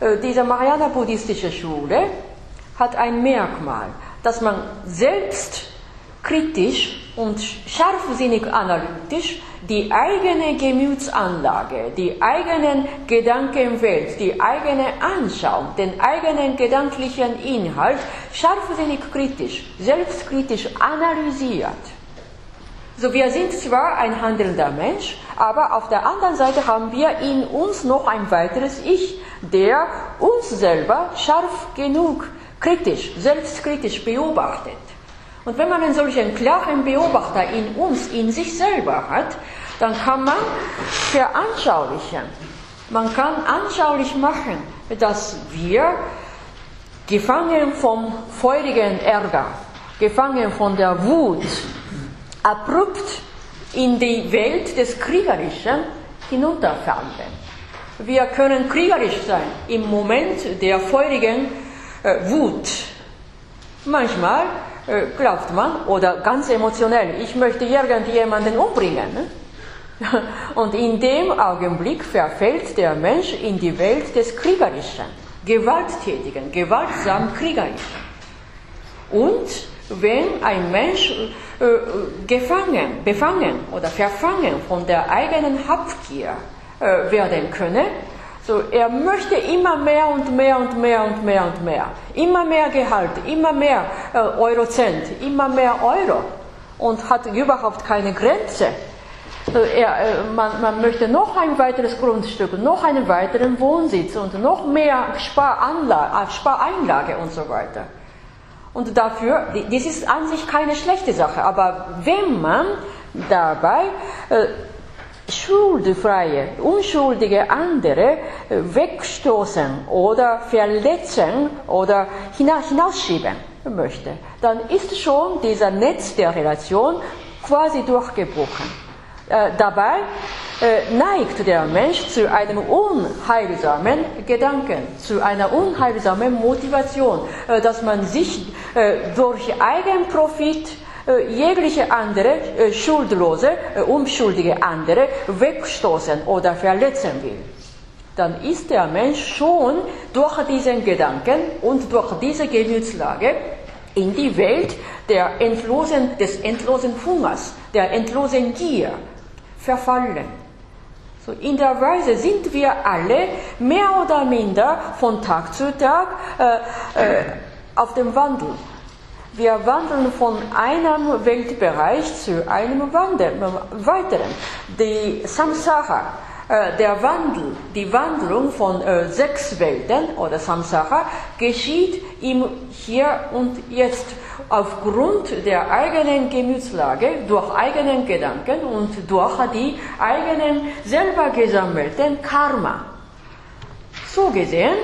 äh, diese Mahayana-buddhistische Schule hat ein Merkmal, dass man selbst kritisch und scharfsinnig analytisch die eigene Gemütsanlage, die eigenen Gedankenwelt, die eigene Anschauung, den eigenen gedanklichen Inhalt scharfsinnig kritisch, selbstkritisch analysiert. So, wir sind zwar ein handelnder Mensch, aber auf der anderen Seite haben wir in uns noch ein weiteres Ich, der uns selber scharf genug kritisch, selbstkritisch beobachtet. Und wenn man einen solchen klaren Beobachter in uns, in sich selber hat, dann kann man veranschaulichen, man kann anschaulich machen, dass wir gefangen vom feurigen Ärger, gefangen von der Wut, abrupt in die Welt des Kriegerischen hinunterfallen. Wir können kriegerisch sein im Moment der feurigen äh, Wut. Manchmal äh, glaubt man, oder ganz emotionell, ich möchte irgendjemanden umbringen. Ne? *laughs* Und in dem Augenblick verfällt der Mensch in die Welt des Kriegerischen, Gewalttätigen, gewaltsam Kriegerischen. Und wenn ein Mensch äh, gefangen, befangen oder verfangen von der eigenen Habgier äh, werden könne, so, er möchte immer mehr und mehr und mehr und mehr und mehr. Immer mehr Gehalt, immer mehr äh, Eurocent, immer mehr Euro. Und hat überhaupt keine Grenze. Er, äh, man, man, möchte noch ein weiteres Grundstück, noch einen weiteren Wohnsitz und noch mehr Sparanlage, äh, Spareinlage und so weiter. Und dafür, das ist an sich keine schlechte Sache, aber wenn man dabei äh, schuldfreie, unschuldige andere äh, wegstoßen oder verletzen oder hinausschieben möchte, dann ist schon dieser Netz der Relation quasi durchgebrochen. Äh, dabei äh, neigt der Mensch zu einem unheilsamen Gedanken, zu einer unheilsamen Motivation, äh, dass man sich äh, durch Eigenprofit jegliche andere äh, schuldlose, äh, unschuldige andere wegstoßen oder verletzen will, dann ist der Mensch schon durch diesen Gedanken und durch diese Gemütslage in die Welt der endlosen, des endlosen Hungers, der endlosen Gier verfallen. So in der Weise sind wir alle mehr oder minder von Tag zu Tag äh, äh, auf dem Wandel. Wir wandeln von einem Weltbereich zu einem weiteren. Die Samsara, äh, der Wandel, die Wandlung von äh, sechs Welten oder Samsara geschieht im Hier und Jetzt aufgrund der eigenen Gemütslage, durch eigenen Gedanken und durch die eigenen selber gesammelten Karma. So gesehen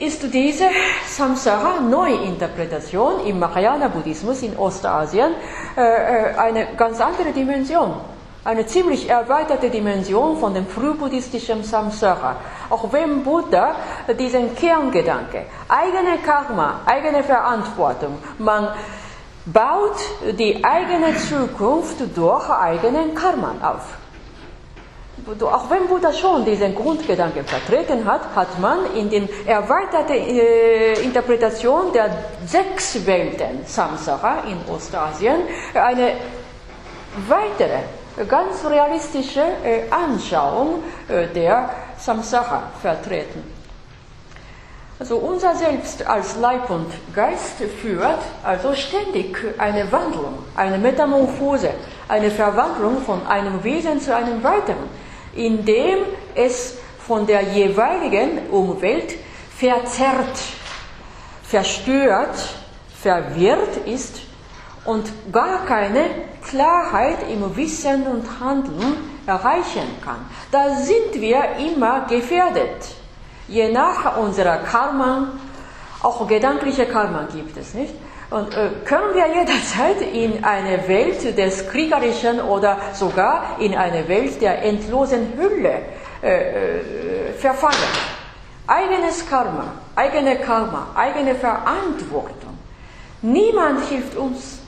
ist diese Samsara Neuinterpretation im Mahayana Buddhismus in Ostasien äh, äh, eine ganz andere Dimension eine ziemlich erweiterte Dimension von dem frühbuddhistischen Samsara. Auch wenn Buddha diesen Kerngedanke, eigene Karma, eigene Verantwortung, man baut die eigene Zukunft durch eigenen Karma auf. Auch wenn Buddha schon diesen Grundgedanken vertreten hat, hat man in den erweiterten äh, Interpretation der sechs Welten Samsara in Ostasien eine weitere ganz realistische äh, Anschauung äh, der Samsara vertreten. Also unser Selbst als Leib und Geist führt also ständig eine Wandlung, eine Metamorphose, eine Verwandlung von einem Wesen zu einem weiteren, indem es von der jeweiligen Umwelt verzerrt, verstört, verwirrt ist und gar keine Klarheit im Wissen und Handeln erreichen kann. Da sind wir immer gefährdet. Je nach unserer Karma, auch gedankliche Karma gibt es, nicht? Und äh, können wir jederzeit in eine Welt des Kriegerischen oder sogar in eine Welt der endlosen Hülle äh, äh, verfallen. Eigenes Karma, eigene Karma, eigene Verantwortung. Niemand hilft uns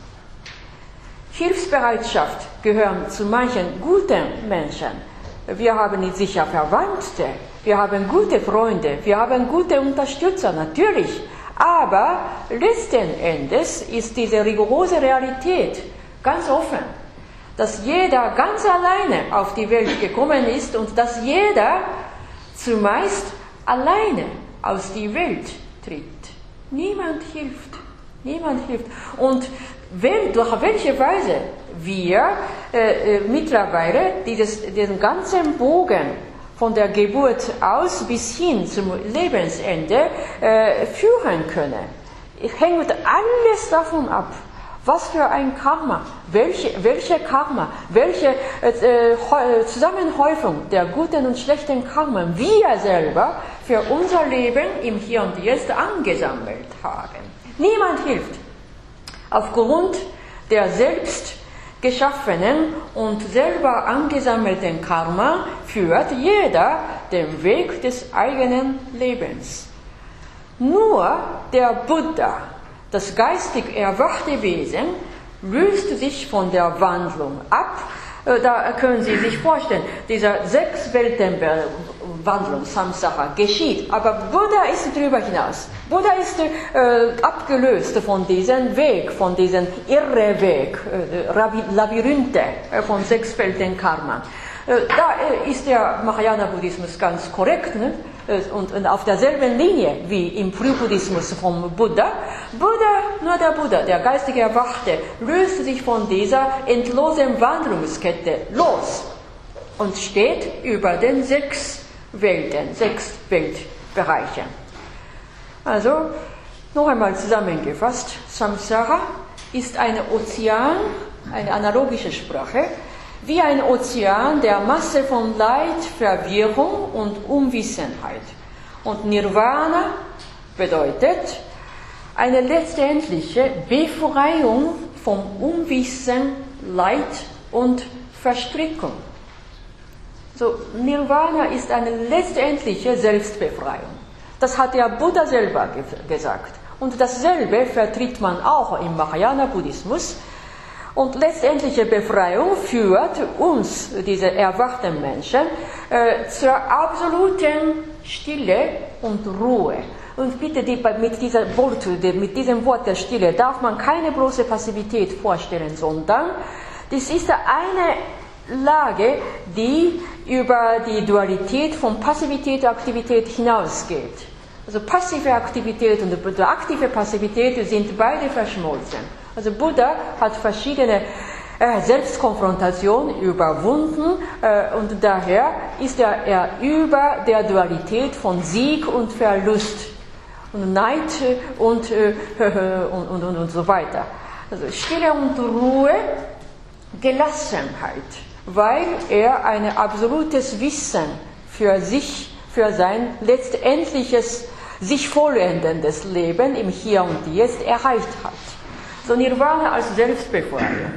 Hilfsbereitschaft gehören zu manchen guten Menschen. Wir haben sicher Verwandte, wir haben gute Freunde, wir haben gute Unterstützer, natürlich. Aber letzten Endes ist diese rigorose Realität ganz offen, dass jeder ganz alleine auf die Welt gekommen ist und dass jeder zumeist alleine aus die Welt tritt. Niemand hilft. Niemand hilft. Und wenn, durch welche Weise wir äh, äh, mittlerweile dieses, diesen ganzen Bogen von der Geburt aus bis hin zum Lebensende äh, führen können, hängt alles davon ab, was für ein Karma, welche, welche Karma, welche äh, äh Zusammenhäufung der guten und schlechten Karma wir selber für unser Leben im Hier und Jetzt angesammelt haben. Niemand hilft aufgrund der selbst geschaffenen und selber angesammelten Karma führt jeder den Weg des eigenen Lebens. Nur der Buddha, das geistig erwachte Wesen, löst sich von der Wandlung ab da können Sie sich vorstellen, dieser sechs Weltenwandlung, Samsara, geschieht. Aber Buddha ist darüber hinaus. Buddha ist äh, abgelöst von diesem Weg, von diesem Irreweg, äh, Labyrinthe äh, von sechs Welten Karma. Äh, da äh, ist der Mahayana-Buddhismus ganz korrekt. Ne? Und, und auf derselben Linie wie im Frühbuddhismus vom Buddha. Buddha, nur der Buddha, der geistige Erwachte, löst sich von dieser endlosen Wandlungskette los und steht über den sechs Welten, sechs Weltbereichen. Also, noch einmal zusammengefasst, Samsara ist ein Ozean, eine analogische Sprache, wie ein Ozean der Masse von Leid, Verwirrung und Unwissenheit. Und Nirvana bedeutet eine letztendliche Befreiung vom Unwissen, Leid und Verstrickung. So, Nirvana ist eine letztendliche Selbstbefreiung. Das hat der Buddha selber gesagt. Und dasselbe vertritt man auch im Mahayana-Buddhismus. Und letztendliche Befreiung führt uns, diese erwachten Menschen, äh, zur absoluten Stille und Ruhe. Und bitte die, mit, dieser Wort, mit diesem Wort der Stille darf man keine bloße Passivität vorstellen, sondern das ist eine Lage, die über die Dualität von Passivität und Aktivität hinausgeht. Also passive Aktivität und aktive Passivität sind beide verschmolzen. Also Buddha hat verschiedene äh, Selbstkonfrontation überwunden äh, und daher ist er, er über der Dualität von Sieg und Verlust und Neid und, äh, *laughs* und, und, und, und so weiter. Also Stille und Ruhe, Gelassenheit, weil er ein absolutes Wissen für sich, für sein letztendliches, sich vollendendes Leben im Hier und Jetzt erreicht hat. So Nirvana als Selbstbefreiung.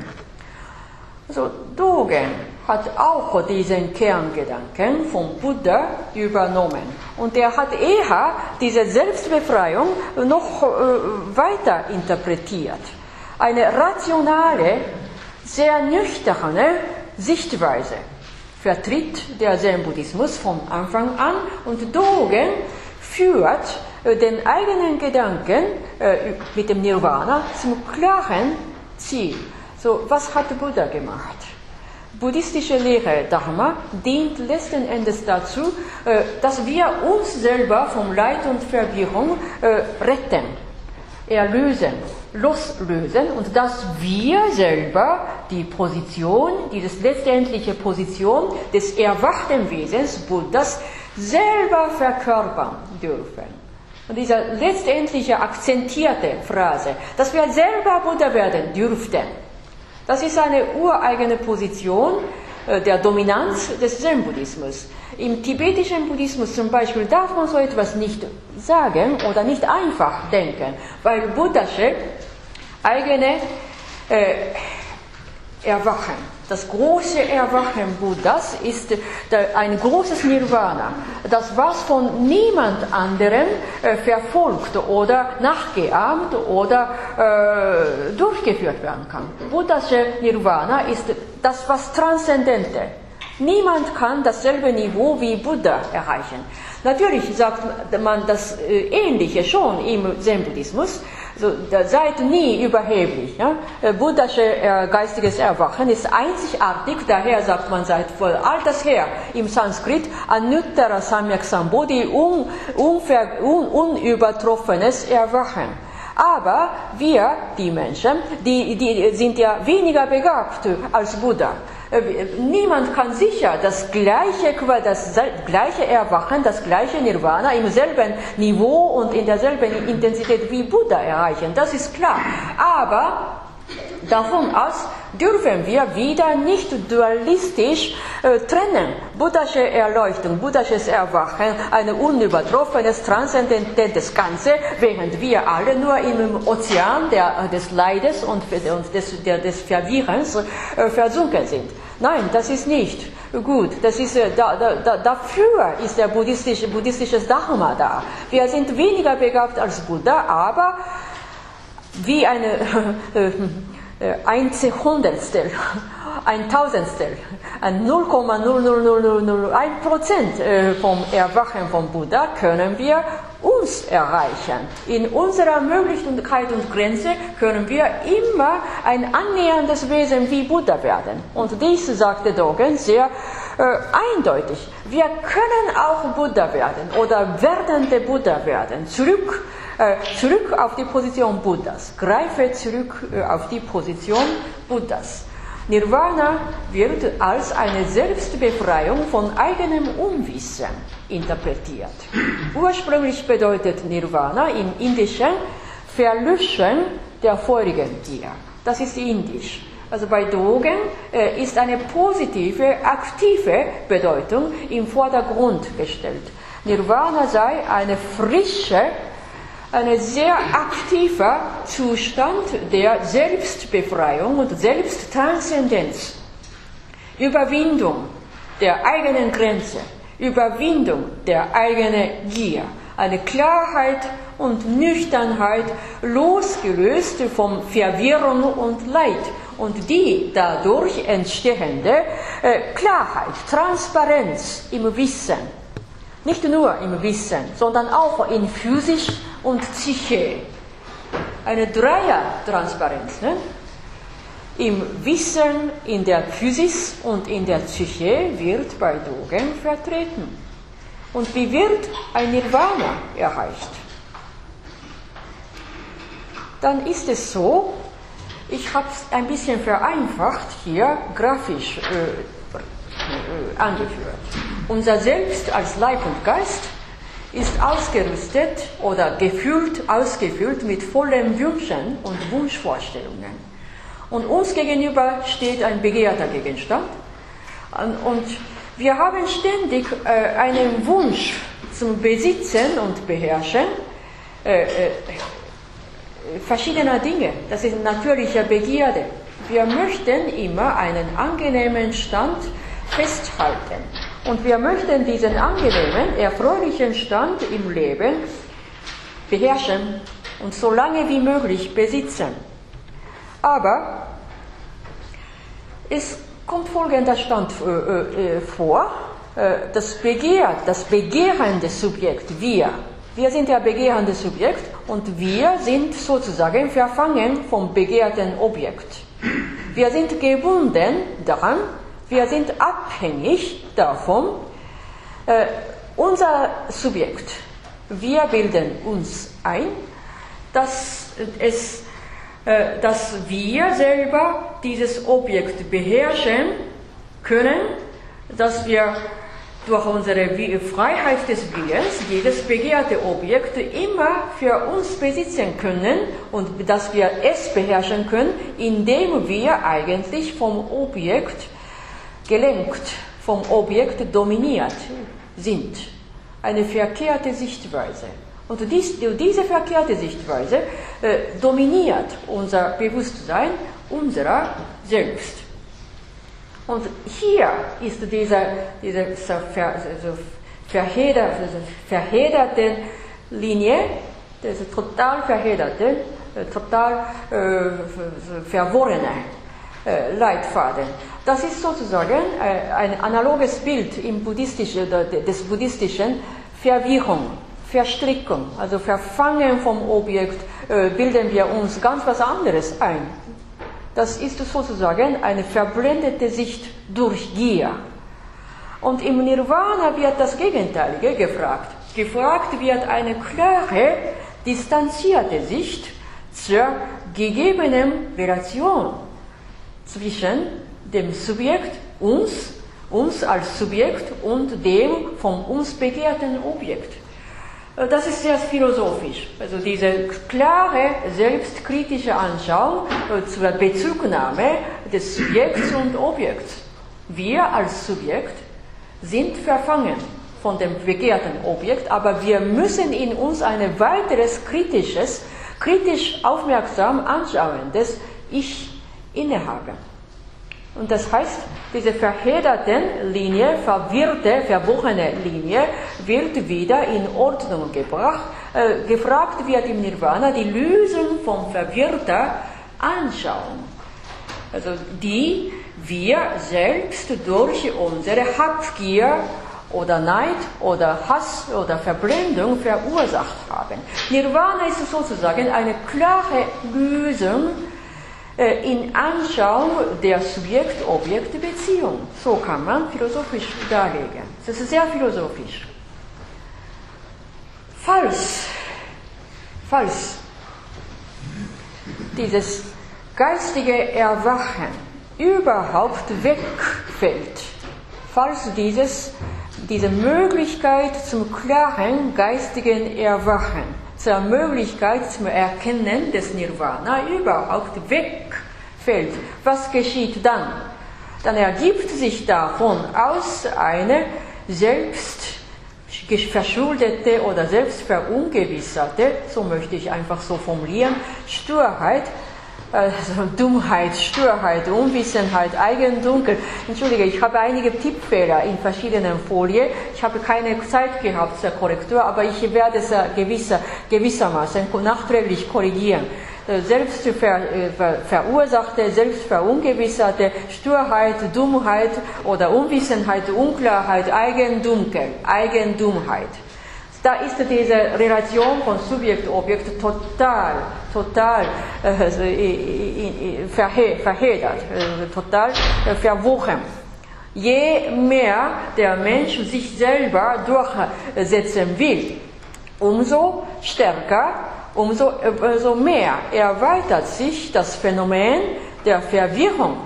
So, Dogen hat auch diesen Kerngedanken vom Buddha übernommen. Und er hat eher diese Selbstbefreiung noch äh, weiter interpretiert. Eine rationale, sehr nüchterne Sichtweise vertritt der Zen-Buddhismus von Anfang an und Dogen führt den eigenen Gedanken äh, mit dem Nirvana zum klaren Ziel. So, was hat Buddha gemacht? Buddhistische Lehre Dharma dient letzten Endes dazu, äh, dass wir uns selber vom Leid und Verwirrung äh, retten, erlösen, loslösen und dass wir selber die Position, die letztendliche Position des erwachten Wesens Buddhas selber verkörpern dürfen. Und diese letztendliche akzentierte Phrase, dass wir selber Buddha werden dürften, das ist eine ureigene Position äh, der Dominanz des Zen-Buddhismus. Im tibetischen Buddhismus zum Beispiel darf man so etwas nicht sagen oder nicht einfach denken, weil Buddhasche eigene äh, Erwachen das große Erwachen Buddhas ist ein großes Nirvana, das was von niemand anderem äh, verfolgt oder nachgeahmt oder äh, durchgeführt werden kann. Buddhas Nirvana ist das was Transzendente. Niemand kann dasselbe Niveau wie Buddha erreichen. Natürlich sagt man das äh, Ähnliche schon im Zen-Buddhismus. So, seid nie überheblich. Ja? Äh, Buddhische äh, geistiges Erwachen ist einzigartig, daher sagt man seit vor alters her im Sanskrit Anuttara Samyak Sambodhi, un, unver, un, unübertroffenes Erwachen. Aber wir, die Menschen, die, die sind ja weniger begabt als Buddha. Äh, niemand kann sicher das gleiche, das gleiche Erwachen, das gleiche Nirvana im selben Niveau und in derselben Intensität wie Buddha erreichen. Das ist klar. Aber Davon aus dürfen wir wieder nicht dualistisch äh, trennen. Buddhische Erleuchtung, buddhisches Erwachen, ein unübertroffenes, transzendentes Ganze, während wir alle nur im Ozean der, des Leides und, des, der, des Verwirrens äh, versunken sind. Nein, das ist nicht gut. Das ist, äh, da, da, dafür ist der buddhistische, buddhistisches Dharma da. Wir sind weniger begabt als Buddha, aber wie eine *laughs* äh, äh, ein Tausendstel, ein 0,00001 Prozent äh, vom Erwachen von Buddha können wir uns erreichen. In unserer Möglichkeit und Grenze können wir immer ein annäherndes Wesen wie Buddha werden. Und dies sagte Dogen sehr äh, eindeutig. Wir können auch Buddha werden oder werdende Buddha werden. Zurück äh, zurück auf die Position Buddhas. Greife zurück äh, auf die Position Buddhas. Nirvana wird als eine Selbstbefreiung von eigenem Unwissen interpretiert. Ursprünglich bedeutet Nirvana im Indischen Verlöschen der vorigen Gier. Das ist indisch. Also bei Dogen äh, ist eine positive, aktive Bedeutung im Vordergrund gestellt. Nirvana sei eine frische ein sehr aktiver Zustand der Selbstbefreiung und Selbsttranszendenz. Überwindung der eigenen Grenze, Überwindung der eigenen Gier, eine Klarheit und Nüchternheit losgelöst von Verwirrung und Leid und die dadurch entstehende äh, Klarheit, Transparenz im Wissen Nicht nur im Wissen, sondern auch in Physik und Psyche. Eine Dreier-Transparenz. Ne? Im Wissen, in der Physik und in der Psyche wird bei Dogen vertreten. Und wie wird ein Nirvana erreicht? Dann ist es so, ich habe es ein bisschen vereinfacht hier grafisch äh, äh, angeführt. Unser Selbst als Leib und Geist ist ausgerüstet oder gefühlt, ausgefüllt mit vollen Wünschen und Wunschvorstellungen. Und uns gegenüber steht ein begehrter Gegenstand. Und wir haben ständig äh, einen Wunsch zum Besitzen und Beherrschen äh, äh, verschiedener Dinge. Das ist natürliche Begierde. Wir möchten immer einen angenehmen Stand festhalten. Und wir möchten diesen angenehmen, erfreulichen Stand im Leben beherrschen und so lange wie möglich besitzen. Aber es kommt folgender Stand äh, äh, vor. Äh, das Begehr, das begehrende Subjekt, wir, wir sind der begehrende Subjekt und wir sind sozusagen verfangen vom begehrten Objekt. Wir sind gebunden daran, wir sind abhängig davon, äh, unser Subjekt, wir bilden uns ein, dass, es, äh, dass wir selber dieses Objekt beherrschen können, dass wir durch unsere Freiheit des Willens jedes begehrte Objekt immer für uns besitzen können und dass wir es beherrschen können, indem wir eigentlich vom Objekt gelenkt, vom Objekt dominiert sind. Eine verkehrte Sichtweise. Und dies, diese verkehrte Sichtweise äh, dominiert unser Bewusstsein unserer selbst. Und hier ist diese, diese ver, also verhederte, verhederte Linie, diese total verhederte, äh, total äh, verworrene Leitfaden. Das ist sozusagen äh, ein analoges Bild im buddhistischen, des buddhistischen Verwirrung, Verstrickung, also Verfangen vom Objekt, äh, bilden wir uns ganz was anderes ein. Das ist sozusagen eine verblendete Sicht durch Gier. Und im Nirvana wird das Gegenteilige gefragt. Gefragt wird eine klare, distanzierte Sicht zur gegebenen Relation zwischen dem Subjekt, uns, uns als Subjekt und dem von uns begehrten Objekt. Äh, das ist sehr philosophisch. Also diese klare, selbstkritische Anschauung äh, zur Bezugnahme des Subjekts und Objekts. Wir als Subjekt sind verfangen von dem begehrten Objekt, aber wir müssen in uns ein weiteres kritisches, kritisch aufmerksam anschauendes Ich innehaben. Und das heißt, diese verhederte Linie, verwirrte, verbrochene Linie wird wieder in Ordnung gebracht. Äh, gefragt wird im Nirvana die Lösung von verwirrter Anschauung. Also die wir selbst durch unsere Habgier oder Neid oder Hass oder Verblendung verursacht haben. Nirvana ist sozusagen eine klare Lösung in Anschauung der Subjekt-Objekt-Beziehung. So kann man philosophisch darlegen. Das ist sehr philosophisch. Falls, falls dieses geistige Erwachen überhaupt wegfällt, falls dieses, diese Möglichkeit zum klaren geistigen Erwachen zur Möglichkeit zum Erkennen des Nirvana überhaupt wegfällt. Was geschieht dann? Dann ergibt sich davon aus eine selbst verschuldete oder selbst verungewisserte, so möchte ich einfach so formulieren, Sturheit, also Dummheit, Sturheit, Unwissenheit, Eigendunkel. Entschuldige, ich habe einige Tippfehler in verschiedenen Folien. Ich habe keine Zeit gehabt zur Korrektur, aber ich werde es gewisser, gewissermaßen nachträglich korrigieren. äh, selbst ver, äh, ver, verursachte, selbst verungewisserte Sturheit, Dummheit oder Unwissenheit, Unklarheit, Eigendumkeit, Eigendummheit. Da ist diese Relation von Subjekt-Objekt total, total äh, verheddert, äh, total äh, verwochen. Je mehr der Mensch sich selber durchsetzen will, umso stärker, umso, umso mehr erweitert sich das Phänomen der Verwirrung.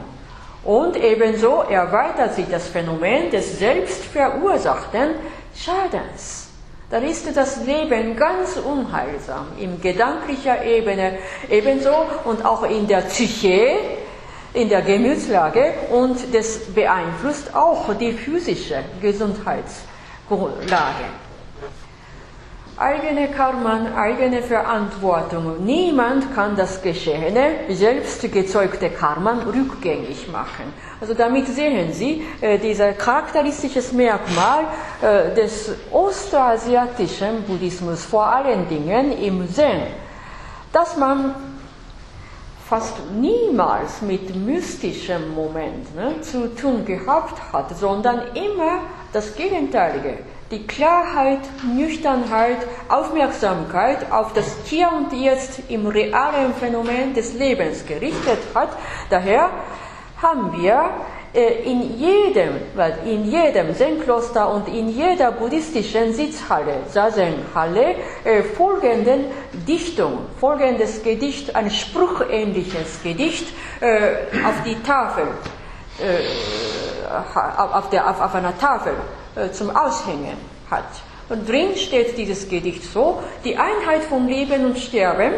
Und ebenso erweitert sich das Phänomen des selbstverursachten Schadens. Dann ist das Leben ganz unheilsam, in gedanklicher Ebene ebenso und auch in der Psyche, in der Gemütslage und das beeinflusst auch die physische Gesundheitslage eigene Karma, eigene Verantwortung. Niemand kann das Geschehene, selbst gezeugte Karma, rückgängig machen. Also damit sehen Sie äh, dieses charakteristisches Merkmal äh, des ostasiatischen Buddhismus, vor allen Dingen im Zen, dass man fast niemals mit mystischem Moment ne, zu tun gehabt hat, sondern immer das Gegenteilige die Klarheit, Nüchternheit, Aufmerksamkeit auf das Hier und Jetzt im realen Phänomen des Lebens gerichtet hat. Daher haben wir äh, in jedem, in jedem Zen-Kloster und in jeder buddhistischen Sitzhalle, Zazen-Halle, äh, folgenden Dichtung, folgendes Gedicht, ein spruchähnliches Gedicht äh, auf die Tafel, auf, der, auf, auf einer Tafel äh, zum Aushängen hat. Und drin steht dieses Gedicht so, die Einheit von Leben und Sterben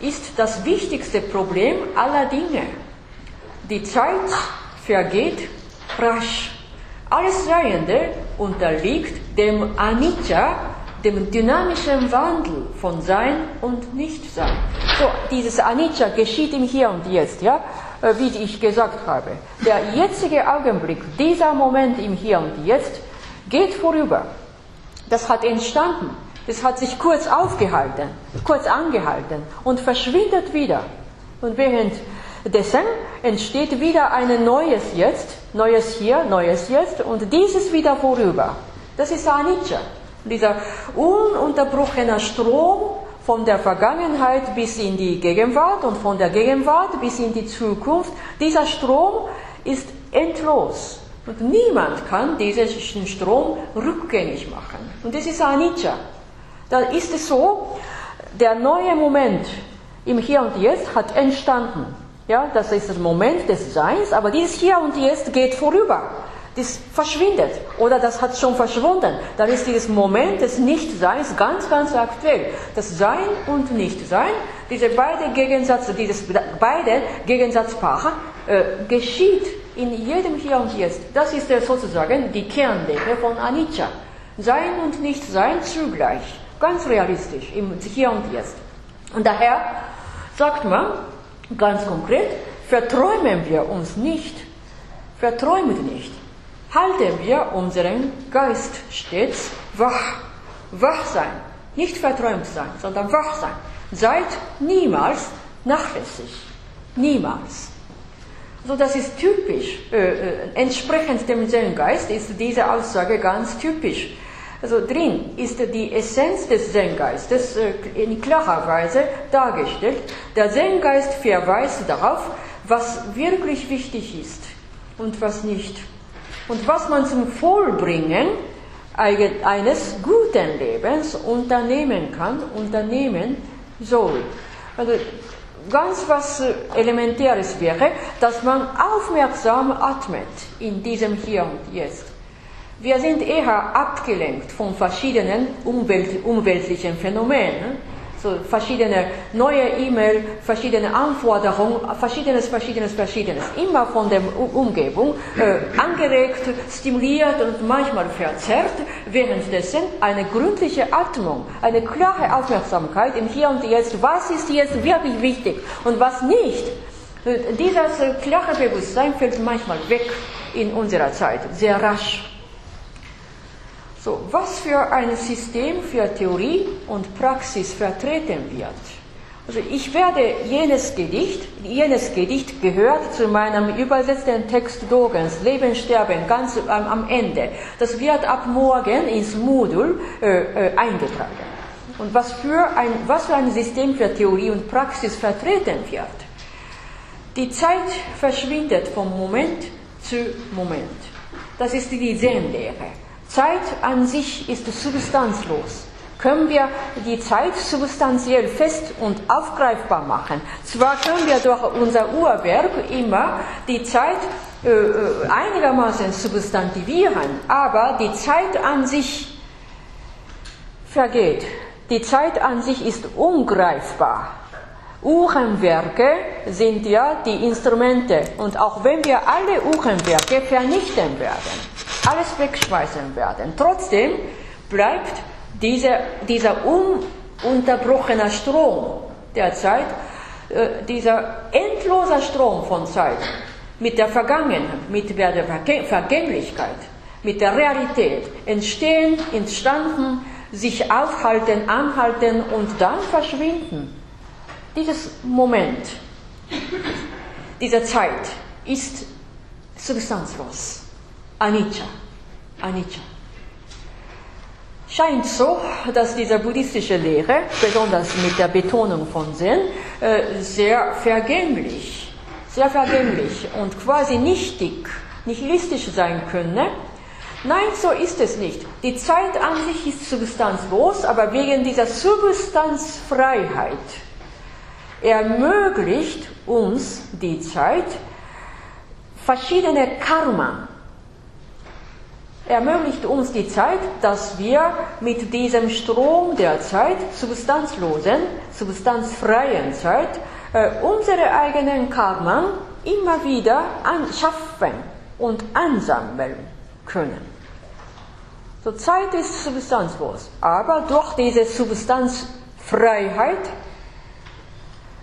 ist das wichtigste Problem aller Dinge. Die Zeit vergeht rasch. Alles Seiende unterliegt dem Anicca, dem dynamischen Wandel von Sein und Nichtsein. So, dieses Anicca geschieht im Hier und Jetzt, ja? Äh, wie ich gesagt habe. Der jetzige Augenblick, dieser Moment im Hier und Jetzt, geht vorüber. Das hat entstanden. Das hat sich kurz aufgehalten, kurz angehalten und verschwindet wieder. Und währenddessen entsteht wieder ein neues Jetzt, neues Hier, neues Jetzt und dieses wieder vorüber. Das ist Anicca. Dieser ununterbrochene Strom von der Vergangenheit bis in die Gegenwart und von der Gegenwart bis in die Zukunft. Dieser Strom ist endlos. Und niemand kann diesen Strom rückgängig machen. Und das ist Anicca. Da ist es so, der neue Moment im Hier und Jetzt hat entstanden. Ja, das ist der Moment des Seins, aber dieses Hier und Jetzt geht vorüber das verschwindet oder das hat schon verschwunden. Dann ist dieses Moment des Nichtseins ganz, ganz aktuell. Das Sein und Nichtsein, diese beide Gegensätze, dieses beide Gegensatzpaare äh, geschieht in jedem Hier und Jetzt. Das ist sozusagen die Kernlehre von Anicca. Sein und Nichtsein zugleich. Ganz realistisch im Hier und Jetzt. Und daher sagt man ganz konkret, verträumen wir uns nicht. Verträumt nicht halten wir unseren Geist stets wach. Wach sein. Nicht verträumt sein, sondern wach sein. Seid niemals nachlässig. Niemals. So, das ist typisch. Äh, äh, entsprechend dem Zen-Geist ist diese Aussage ganz typisch. Also drin ist die Essenz des Zen-Geistes äh, in klarer Weise dargestellt. Der Zen-Geist verweist darauf, was wirklich wichtig ist und was nicht und was man zum Vollbringen eines guten Lebens unternehmen kann, unternehmen soll. Also ganz was Elementäres wäre, dass man aufmerksam atmet in diesem Hier und Jetzt. Wir sind eher abgelenkt von verschiedenen umwelt umweltlichen Phänomenen so verschiedene neue E-Mail, verschiedene Anforderungen, verschiedenes, verschiedenes, verschiedenes, immer von der Umgebung äh, angeregt, stimuliert und manchmal verzerrt, währenddessen eine gründliche Atmung, eine klare Aufmerksamkeit im Hier und Jetzt, was ist jetzt wirklich wichtig und was nicht. Äh, dieses äh, klare Bewusstsein fällt manchmal weg in unserer Zeit, sehr rasch. So, was für ein System für Theorie und Praxis vertreten wird Also ich werde jenes Gedicht, jenes Gedicht gehört zu meinem übersetzten Text Dogens, Leben, Sterben, ganz am, Ende. Das wird ab morgen ins Modul äh, äh, eingetragen. Und was für, ein, was für ein System für Theorie und Praxis vertreten wird. Die Zeit verschwindet vom Moment zu Moment. Das ist die Seelenlehre. Zeit an sich ist substanzlos können wir die Zeit substanziell fest und aufgreifbar machen. Zwar können wir durch unser Uhrwerk immer die Zeit äh, äh, einigermaßen substantivieren, aber die Zeit an sich vergeht. Die Zeit an sich ist ungreifbar. Uhrenwerke sind ja die Instrumente und auch wenn wir alle Uhrenwerke vernichten werden, alles wegschmeißen werden, trotzdem bleibt dieser, dieser ununterbrochene Strom der Zeit, äh, dieser endlose Strom von Zeit mit der Vergangenheit, mit der Vergänglichkeit, mit der Realität entstehen, entstanden, sich aufhalten, anhalten und dann verschwinden. Dieses Moment, diese Zeit ist substanzlos. Anicca. Anicca scheint so, dass diese buddhistische Lehre, besonders mit der Betonung von Zen, äh, sehr vergänglich, sehr vergänglich und quasi nichtig, nihilistisch sein könne. Nein, so ist es nicht. Die Zeit an sich ist substanzlos, aber wegen dieser Substanzfreiheit ermöglicht uns die Zeit, verschiedene Karma ermöglicht uns die Zeit, dass wir mit diesem Strom der Zeit, substanzlosen, substanzfreien Zeit, äh, unsere eigenen Karma immer wieder anschaffen und ansammeln können. So Zeit ist substanzlos, aber durch diese Substanzfreiheit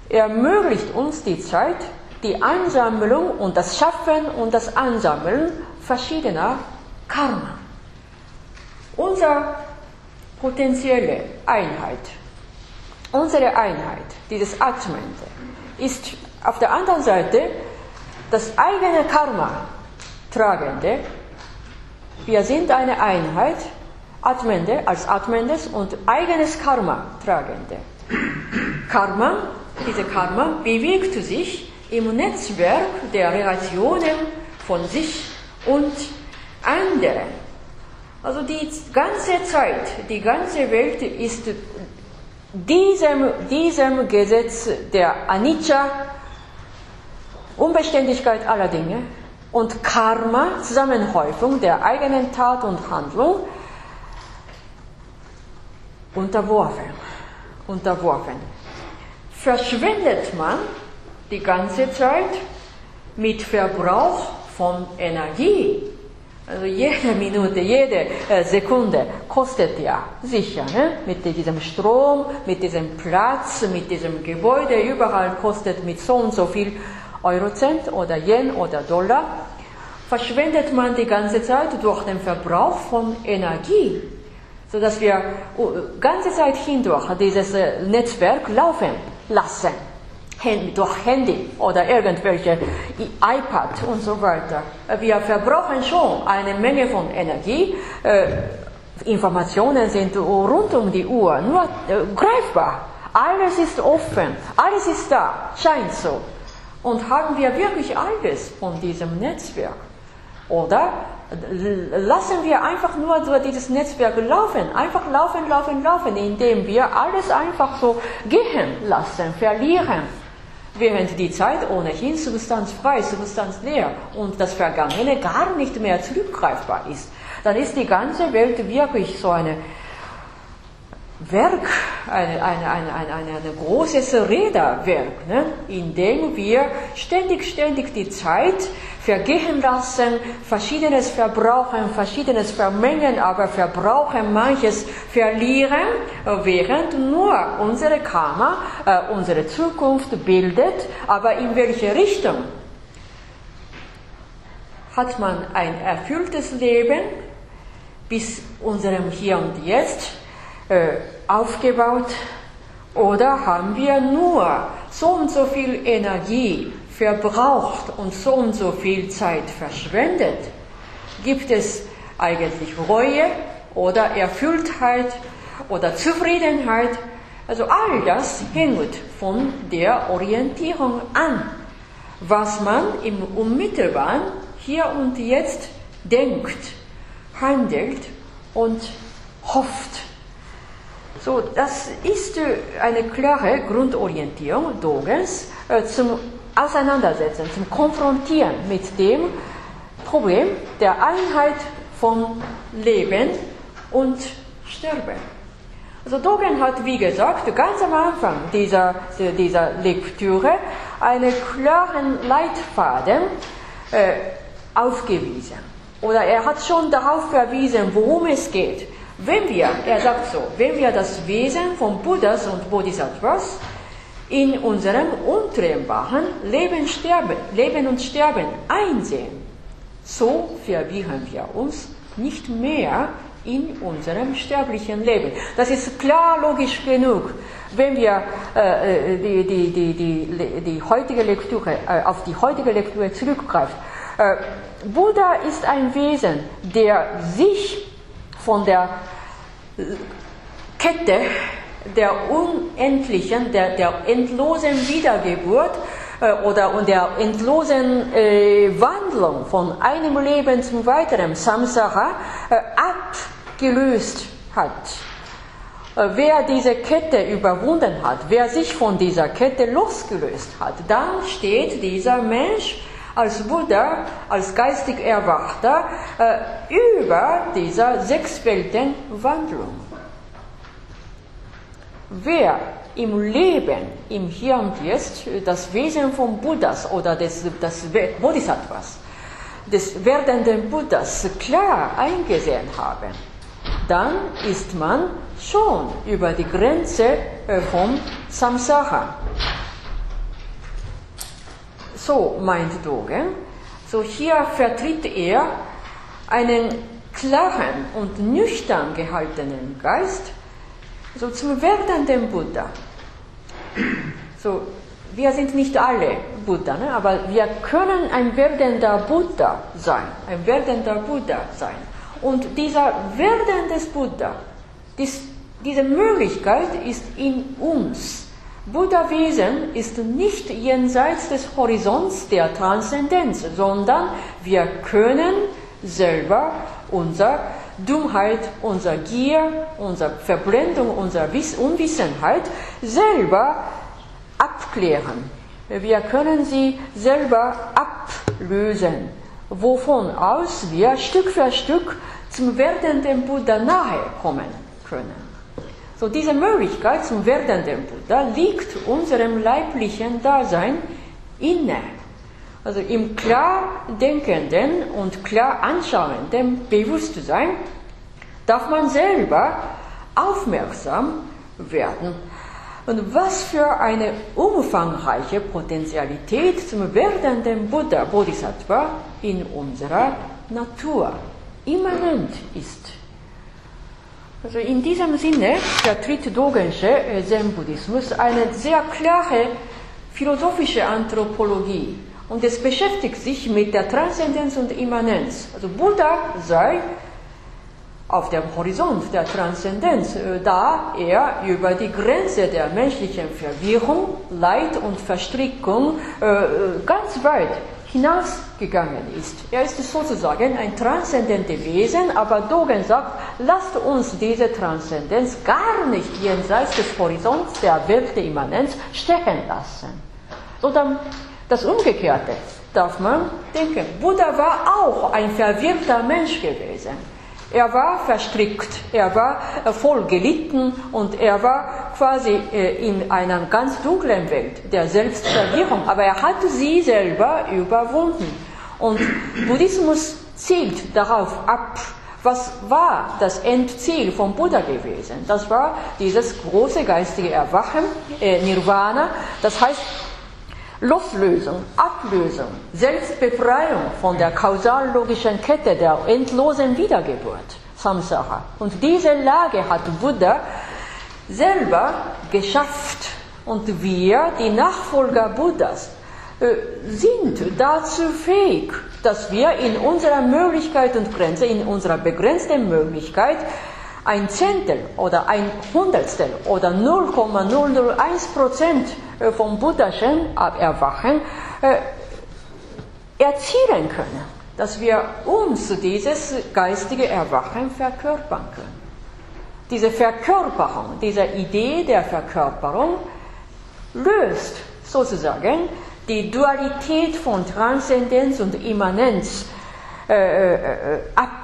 ermöglicht uns die Zeit, die Ansammlung und das Schaffen und das Ansammeln verschiedener Karma. Unsere potenzielle Einheit, unsere Einheit, dieses Atmende, ist auf der anderen Seite das eigene Karma tragende. Wir sind eine Einheit, Atmende als Atmendes und eigenes Karma tragende. Karma, diese Karma bewegt sich im Netzwerk der Relationen von sich und anderen. Also die ganze Zeit, die ganze Welt ist diesem, diesem Gesetz der Anicca, Unbeständigkeit aller Dinge und Karma, Zusammenhäufung der eigenen Tat und Handlung, unterworfen. unterworfen. Verschwendet man die ganze Zeit mit Verbrauch von Energie, also jede Minute, jede äh, Sekunde kostet ja sicher, ne? mit diesem Strom, mit diesem Platz, mit diesem Gebäude, überall kostet mit so und so viel Eurocent oder Yen oder Dollar. Verschwendet man die ganze Zeit durch den Verbrauch von Energie, sodass wir uh, ganze Zeit hindurch dieses äh, Netzwerk laufen lassen durch Handy oder irgendwelche iPad und so weiter. Wir verbrauchen schon eine Menge von Energie. Äh, Informationen sind rund um die Uhr, nur äh, greifbar. Alles ist offen, alles ist da, scheint so. Und haben wir wirklich alles von diesem Netzwerk? Oder lassen wir einfach nur durch dieses Netzwerk laufen, einfach laufen, laufen, laufen, indem wir alles einfach so gehen lassen, verlieren während die Zeit ohnehin substanzfrei, substanzleer und das Vergangene gar nicht mehr zurückgreifbar ist, dann ist die ganze Welt wirklich so eine Werk, ein eine, eine, eine, eine, ein großes Räderwerk, ne? in dem wir ständig, ständig die Zeit vergehen lassen, verschiedenes verbrauchen, verschiedenes vermengen, aber verbrauchen, manches verlieren, während nur unsere Karma äh, unsere Zukunft bildet, aber in welche Richtung? Hat man ein erfülltes Leben bis unserem Hier und Jetzt? Äh, aufgebaut Oder haben wir nur so und so viel Energie verbraucht und so und so viel Zeit verschwendet? Gibt es eigentlich Reue oder Erfülltheit oder Zufriedenheit? Also all das hängt von der Orientierung an, was man im Unmittelbaren hier und jetzt denkt, handelt und hofft. So, das ist eine klare Grundorientierung Dogens äh, zum Auseinandersetzen, zum Konfrontieren mit dem Problem der Einheit von Leben und Sterben. Also Dogen hat, wie gesagt, ganz am Anfang dieser, dieser Lektüre einen klaren Leitfaden äh, aufgewiesen. Oder er hat schon darauf verwiesen, worum es geht. Wenn wir, er sagt so, wenn wir das Wesen von Buddhas und Bodhisattvas in unserem untrennbaren Leben, sterben, Leben und Sterben einsehen, so verwirren wir uns nicht mehr in unserem sterblichen Leben. Das ist klar logisch genug, wenn wir äh, äh die, die, die, die, die heutige Lektüre, äh, auf die heutige Lektüre zurückgreifen. Äh, Buddha ist ein Wesen, der sich von der Kette der unendlichen, der, der endlosen Wiedergeburt äh, oder der endlosen äh, Wandlung von einem Leben zum weiteren Samsara äh, abgelöst hat. Äh, wer diese Kette überwunden hat, wer sich von dieser Kette losgelöst hat, dann steht dieser Mensch als Buddha, als geistig Erwachter, äh, über dieser Sechsweltenwandlung. Wer im Leben, im Hier und Jetzt, das Wesen von Buddhas oder des, des Bodhisattvas, des werdenden Buddhas klar eingesehen habe, dann ist man schon über die Grenze äh, vom Samsara so meint Dogen. So hier vertritt er einen klaren und nüchtern gehaltenen Geist, so zum werdenden Buddha. So, wir sind nicht alle Buddha, ne? aber wir können ein werdender Buddha sein, ein werdender Buddha sein. Und dieser werdende Buddha, dies, diese Möglichkeit ist in uns. Buddha-Wesen ist nicht jenseits des Horizonts der Transzendenz, sondern wir können selber unsere Dummheit, unsere Gier, unsere Verblendung, unsere Unwissenheit selber abklären. Wir können sie selber ablösen, wovon aus wir Stück für Stück zum werdenden Buddha nahe kommen können. So diese Möglichkeit zum werdenden Buddha liegt unserem leiblichen Dasein inne. Also im klar denkenden und klar anschauenden Bewusstsein darf man selber aufmerksam werden. Und was für eine umfangreiche Potentialität zum werdenden Buddha Bodhisattva in unserer Natur immanent ist. Also in diesem Sinne vertritt Dogensche äh, Zen-Buddhismus eine sehr klare philosophische Anthropologie und es beschäftigt sich mit der Transzendenz und Immanenz. Also Buddha sei auf dem Horizont der Transzendenz, äh, da er über die Grenze der menschlichen Verwirrung, Leid und Verstrickung äh, ganz weit hinausgegangen ist. Er ist sozusagen ein transzendentes Wesen, aber Dogen sagt, lasst uns diese Transzendenz gar nicht jenseits des Horizonts der Welt der Immanenz stechen lassen. Sondern das Umgekehrte darf man denken. Buddha war auch ein verwirrter Mensch gewesen. Er war verstrickt, er war äh, voll gelitten und er war quasi äh, in einer ganz dunklen Welt der Selbstverwirrung, aber er hat sie selber überwunden. Und Buddhismus zielt darauf ab, was war das Endziel von Buddha gewesen? Das war dieses große geistige Erwachen, äh, Nirvana, das heißt Loslösung, Ablösung, Selbstbefreiung von der kausallogischen Kette der endlosen Wiedergeburt, Samsara. Und diese Lage hat Buddha selber geschafft. Und wir, die Nachfolger Buddhas, äh, sind dazu fähig, dass wir in unserer Möglichkeit und Grenze, in unserer begrenzten Möglichkeit, ein Zehntel oder ein Hundertstel oder 0,001 Prozent äh, vom buddhischen Erwachen äh, erzielen können, dass wir uns dieses geistige Erwachen verkörpern können. Diese Verkörperung, diese Idee der Verkörperung löst sozusagen die Dualität von Transzendenz und Immanenz äh, äh, äh, ab.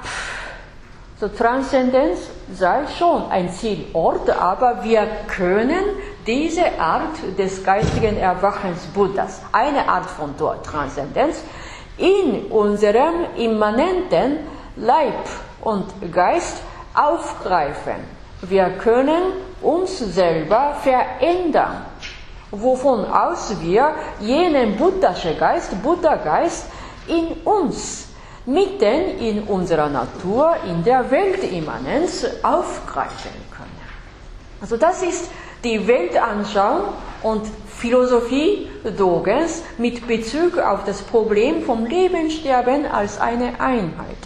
So Transzendenz sei schon ein Zielort, aber wir können diese Art des geistigen Erwachens Buddhas, eine Art von Transzendenz, in unserem immanenten Leib und Geist aufgreifen. Wir können uns selber verändern wovon aus wir jenen buddhischen Geist, Buddha-Geist in uns, mitten in unserer Natur, in der Weltimmanenz aufgreifen können. Also das ist die Weltanschauung und Philosophie Dogens mit Bezug auf das Problem vom Leben, Sterben als eine Einheit.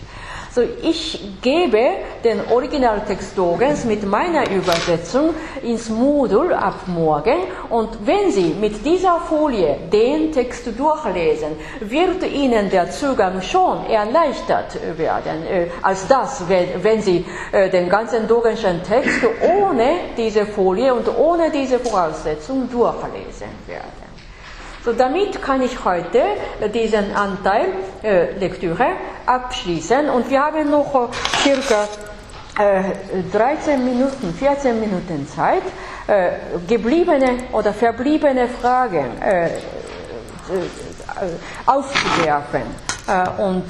So, ich gebe den Originaltext Dogens mit meiner Übersetzung ins Modul ab morgen und wenn Sie mit dieser Folie den Text durchlesen, wird Ihnen der Zugang schon erleichtert werden, äh, als das, wenn, wenn Sie äh, den ganzen Dogenschen Text ohne diese Folie und ohne diese Voraussetzung durchlesen werden. So, damit kann ich heute diesen Anteil äh, Lektüre abschließen und wir haben noch äh, circa äh, 13 Minuten, 14 Minuten Zeit, äh, gebliebene oder verbliebene Fragen äh, äh, aufzuwerfen und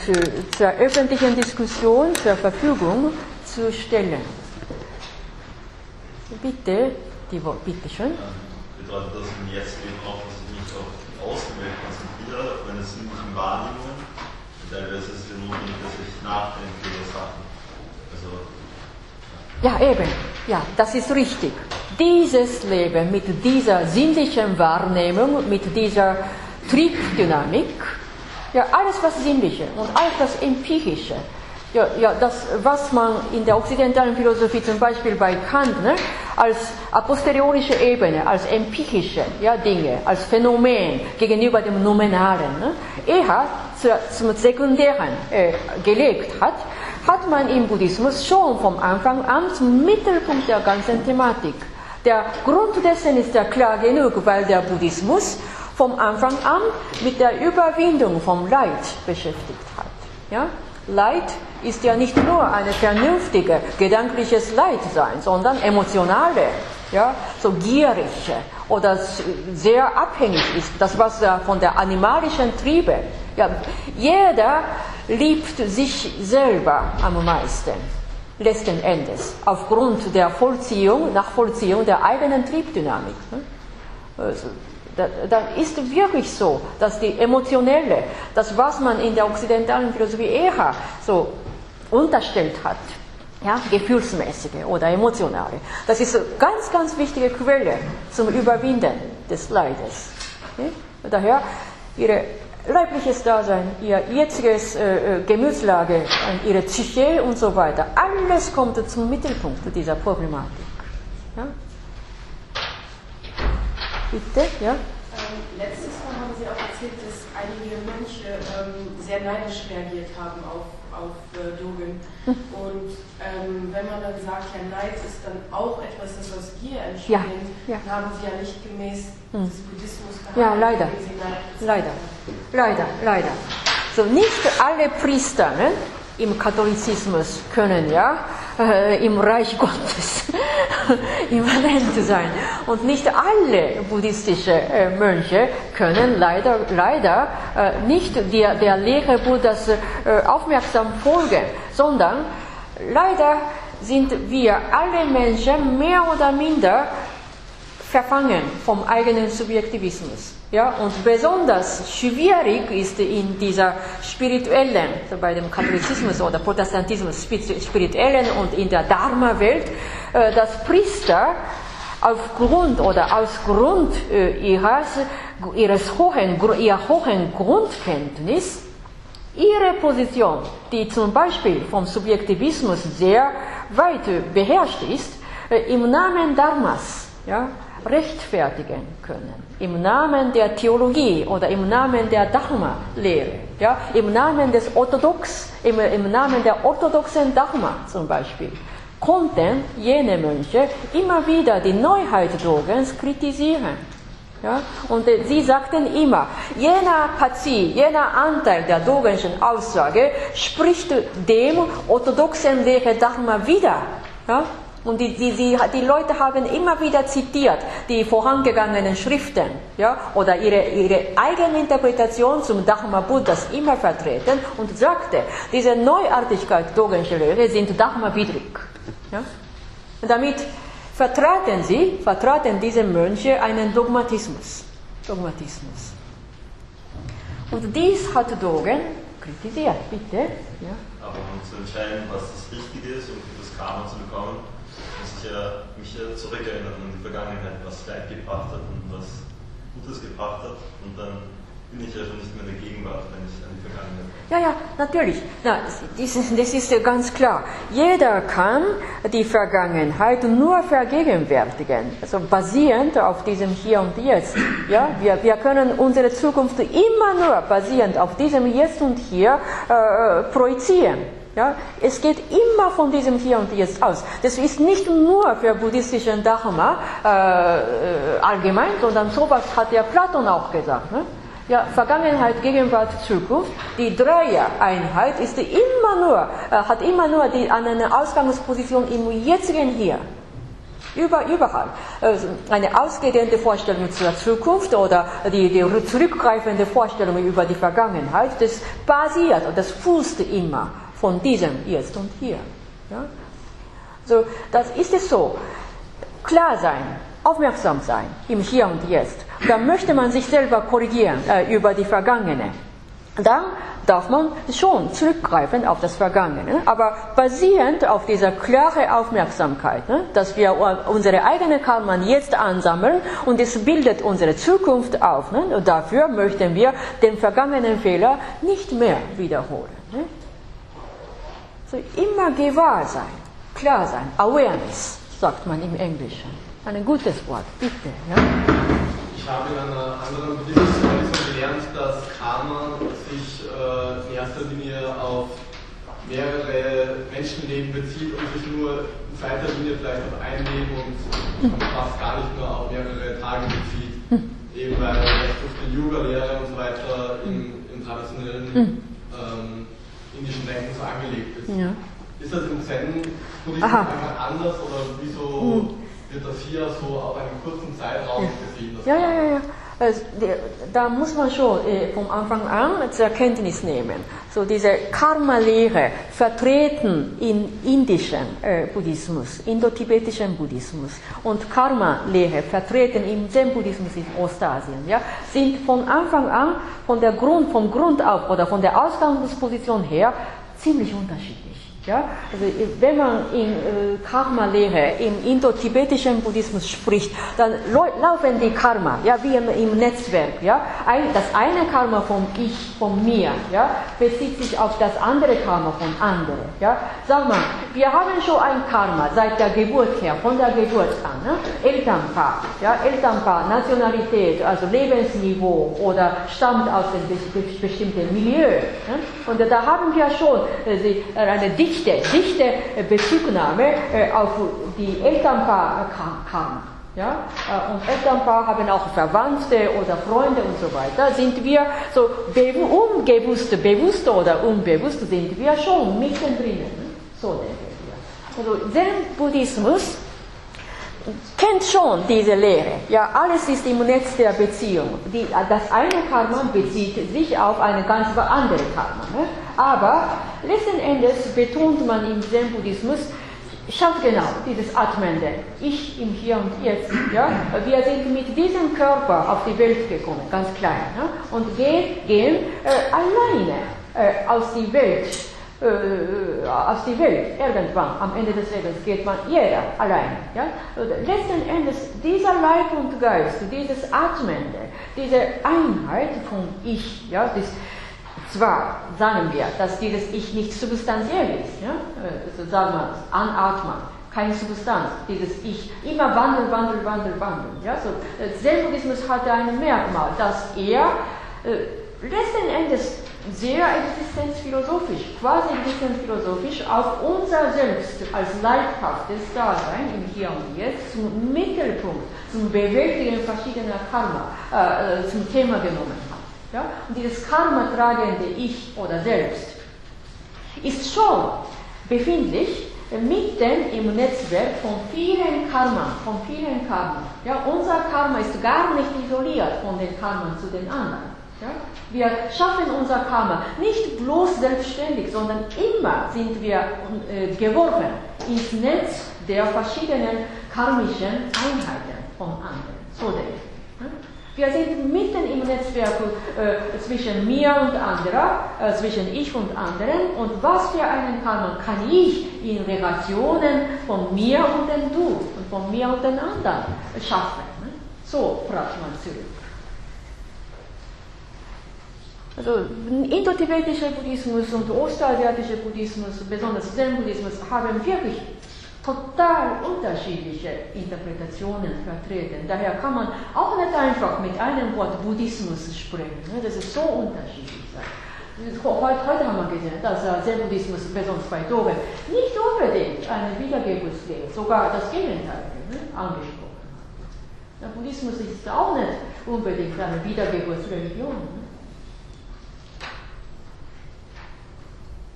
zur öffentlichen Diskussion zur Verfügung zu stellen. Bitte, die, bitte schön. Bedeutet das jetzt eben auch, dass Außenwelt konzentriere, auf meine sinnlichen Wahrnehmungen. Und teilweise ist es ja notwendig, dass ich nachdenke über Sachen. Also, ja. ja, eben. Ja, das ist richtig. Dieses Leben mit dieser sinnlichen Wahrnehmung, mit dieser Triebdynamik, ja, alles was Sinnliche und alles was Empirische, ja, ja, das, was man in der okzidentalen Philosophie zum Beispiel bei Kant ne, als a posteriorische Ebene, als empirische ja, Dinge, als Phänomen gegenüber dem Nominalen, ne, eher zu, zum Sekundären äh, gelegt hat, hat man im Buddhismus schon vom Anfang an zum Mittelpunkt der ganzen Thematik. Der Grund dessen ist ja klar genug, weil der Buddhismus vom Anfang an mit der Überwindung vom Leid beschäftigt hat. Ja? Leid ist ja nicht nur eine vernünftige, gedankliches Leid sein, sondern emotionale, ja, so gierige oder sehr abhängig ist, das was von der animalischen Triebe. Ja, jeder liebt sich selber am meisten, letzten Endes, aufgrund der Vollziehung, nach Vollziehung der eigenen Triebdynamik. Ne? Also, da, ist wirklich so, dass die emotionelle, das was man in der okzidentalen Philosophie eher so unterstellt hat, ja, gefühlsmäßige oder emotionale, das ist eine ganz, ganz wichtige Quelle zum Überwinden des Leides. Okay? Daher ihre leibliches Dasein, ihr jetziges äh, äh Gemütslage, ihre Psyche und so weiter, alles kommt zum Mittelpunkt dieser Problematik. Ja? Bitte, ja? Ähm, letztes Mal haben Sie auch erzählt, dass einige Mönche ähm, sehr neidisch reagiert haben auf, auf äh, Dogen. Hm. *laughs* Und ähm, wenn man dann sagt, ja, Neid ist dann auch etwas, das aus Gier entspringt, ja, ja. haben Sie ja nicht gemäß hm. des Buddhismus gehandelt. Ja, leider. Leider. Leider, leider. So, nicht alle Priester ne, im Katholizismus können ja äh, im Reich Gottes *laughs* immanent sein. Und nicht alle buddhistische äh, Mönche können leider, leider äh, nicht der, der Lehre Buddhas äh, aufmerksam folgen, sondern leider sind wir alle Menschen mehr oder minder verfangen vom eigenen Subjektivismus. Ja, und besonders schwierig ist in dieser spirituellen, bei dem Katholizismus oder Protestantismus spirituellen und in der Dharma-Welt, äh, dass Priester aufgrund oder aus Grund äh, ihres, ihres hohen, ihrer hohen Grundkenntnis ihre Position, die zum Beispiel vom Subjektivismus sehr weit beherrscht ist, äh, im Namen Dharmas ja, rechtfertigen können. Im Namen der Theologie oder im Namen der Dharma-Lehre, ja, im Namen des Orthodox, im, im Namen der orthodoxen Dharma zum Beispiel, konnten jene Mönche immer wieder die Neuheit Dogens kritisieren. Ja? Und äh, sie sagten immer, jener Partie, jener Anteil der Dogenschen Aussage spricht dem orthodoxen Lehre Dharma wieder. Ja? Und die, die, die, die Leute haben immer wieder zitiert die vorangegangenen Schriften ja, oder ihre, ihre eigene Interpretation zum Dharma Buddhas immer vertreten und sagte, diese Neuartigkeit Dogensche Lehre sind Dharma-widrig. Ja? Damit vertraten sie, vertraten diese Mönche einen Dogmatismus. Dogmatismus. Und dies hat Dogen kritisiert, bitte. Ja. Aber um zu entscheiden, was das Richtige ist, um das Karma zu bekommen, ich äh, mich äh, zurückerinnern an die Vergangenheit, was Leid gebracht hat und was Gutes gebracht hat. Und dann bin ich ja schon nicht mehr in der Gegenwart, wenn ich an die Vergangenheit. Ja, ja, natürlich. Na, das, ist, das ist ganz klar. Jeder kann die Vergangenheit nur vergegenwärtigen, also basierend auf diesem Hier und Jetzt. Ja, wir, wir können unsere Zukunft immer nur basierend auf diesem Jetzt und Hier äh, projizieren. Ja, es geht immer von diesem Hier und Jetzt aus. Das ist nicht nur für buddhistischen Dharma äh, allgemein, sondern sowas hat ja Platon auch gesagt. Ne? Ja, Vergangenheit, Gegenwart, Zukunft. Die Dreier-Einheit ist immer nur, äh, hat immer nur die, eine Ausgangsposition im jetzigen Hier. Über, überall. Also eine ausgedehnte Vorstellung zur Zukunft oder die, die zurückgreifende Vorstellung über die Vergangenheit, das basiert, das fußt immer von diesem Jetzt und Hier. Ja? So, das ist es so. Klar sein, aufmerksam sein im Hier und Jetzt. Da möchte man sich selber korrigieren äh, über die Vergangene. Dann darf man schon zurückgreifen auf das Vergangene, aber basierend auf dieser klaren Aufmerksamkeit, ne, dass wir unsere eigene Karma jetzt ansammeln und es bildet unsere Zukunft auf. Ne, und dafür möchten wir den vergangenen Fehler nicht mehr wiederholen. Ne. So immer gewahr sein, klar sein, Awareness, sagt man im Englischen. Ein gutes Wort, bitte. Ja? Ich habe in einer anderen Buddhismus gelernt, dass Karma sich äh, in erster Linie auf mehrere Menschenleben bezieht und sich nur in zweiter Linie vielleicht auf ein Leben und fast gar nicht nur auf mehrere Tage bezieht. Hm. Eben weil durch die Yoga-Lehre und so weiter im, im traditionellen hm. ähm, indischen Denken so angelegt ist. Ja. Ist das im Zen-Buddhismus einfach anders oder wieso hm. wird das hier so auf einen kurzen Zeitraum gesehen? Ja, ja, ja, ja. Also, da muss man schon äh, vom Anfang an zur Kenntnis nehmen. So diese Karma-Lehre vertreten in indischen äh, Buddhismus, indotibetischen Buddhismus und Karma-Lehre vertreten im Zen-Buddhismus in Ostasien, ja, sind von Anfang an von der Grund, vom Grund auf oder von der Ausgangsposition her ziemlich unterschiedlich. Ja? Also wenn man in äh, Karma-Lehre im indotibetischen Buddhismus spricht, dann laufen die Karma, ja, wie im, im Netzwerk. Ja? Ein, das eine Karma von ich, von mir, ja, bezieht sich auf das andere Karma von anderen. Ja? Sag mal, wir haben schon ein Karma seit der Geburt her, von der Geburt an. Ne? Elternpaar, ja? Elternpaar, Nationalität, also Lebensniveau oder stammt aus einem bestimmten Milieu. Ne? Und da haben wir schon äh, eine dichte dichte, dichte äh, Bezugnahme äh, auf die Elternpaar kam. Ja? Äh, und Elternpaar haben auch Verwandte oder Freunde und so weiter. Sind wir so unbewusst, bewusst oder unbewusst sind wir schon mittendrin. So denken wir. Also Zen-Buddhismus kennt schon diese Lehre. Ja, alles ist im Netz der Beziehung. Die, das eine Karma bezieht sich auf eine ganz andere Karma. Ne? Aber letzten Endes betont man im Zen-Buddhismus, schaut genau, dieses Atmende, ich im Hier und Jetzt. Ja? Wir sind mit diesem Körper auf die Welt gekommen, ganz klein, ja? und gehen, gehen äh, alleine äh, aus der Welt äh, aus der Welt. Irgendwann, am Ende des Lebens, geht man jeder allein. Ja? Letzten Endes, dieser Leib und Geist, dieses Atmende, diese Einheit von Ich, ja, das, zwar sagen wir, dass dieses Ich nicht substanziell ist, ja? also sagen wir, anatmen, keine Substanz, dieses Ich, immer Wandel, Wandel, Wandel, Wandel. Ja? So, Zen-Buddhismus hat ein Merkmal, dass er äh, letzten Endes sehr existenzphilosophisch, quasi existenzphilosophisch auf unser Selbst als leibhaftes Dasein im Hier und Jetzt zum Mittelpunkt, zum Bewältigen verschiedener Karma, äh, äh, zum Thema genommen hat. Ja? Und dieses Karma-tragende Ich oder Selbst ist schon befindlich mitten im Netzwerk von vielen Karma, von vielen Karma. Ja, unser Karma ist gar nicht isoliert von den Karma zu den anderen. Ja? Wir schaffen unser Karma nicht bloß selbstständig, sondern immer sind wir äh, geworfen ins Netz der verschiedenen karmischen Einheiten von anderen. So denke ich. Wir sind mitten im Netzwerk äh, zwischen mir und anderer, äh, zwischen ich und anderen. Und was für einen Karma kann ich in Relationen von mir und dem Du und von mir und den anderen schaffen? Ne? So fragt man zurück. Also indotibetischer Buddhismus und ostasiatischer Buddhismus, besonders Zen-Buddhismus, haben wirklich total unterschiedliche Interpretationen vertreten. Daher kann man auch nicht einfach mit einem Wort Buddhismus sprechen. Ne? Das ist so unterschiedlich. Heute, heute haben wir gesehen, dass Zen-Buddhismus, besonders bei Dogen, nicht unbedingt eine Wiedergeburtslehre, sogar das Gegenteil ne, angesprochen hat. Der Buddhismus ist auch nicht unbedingt eine Wiedergeburtsreligion.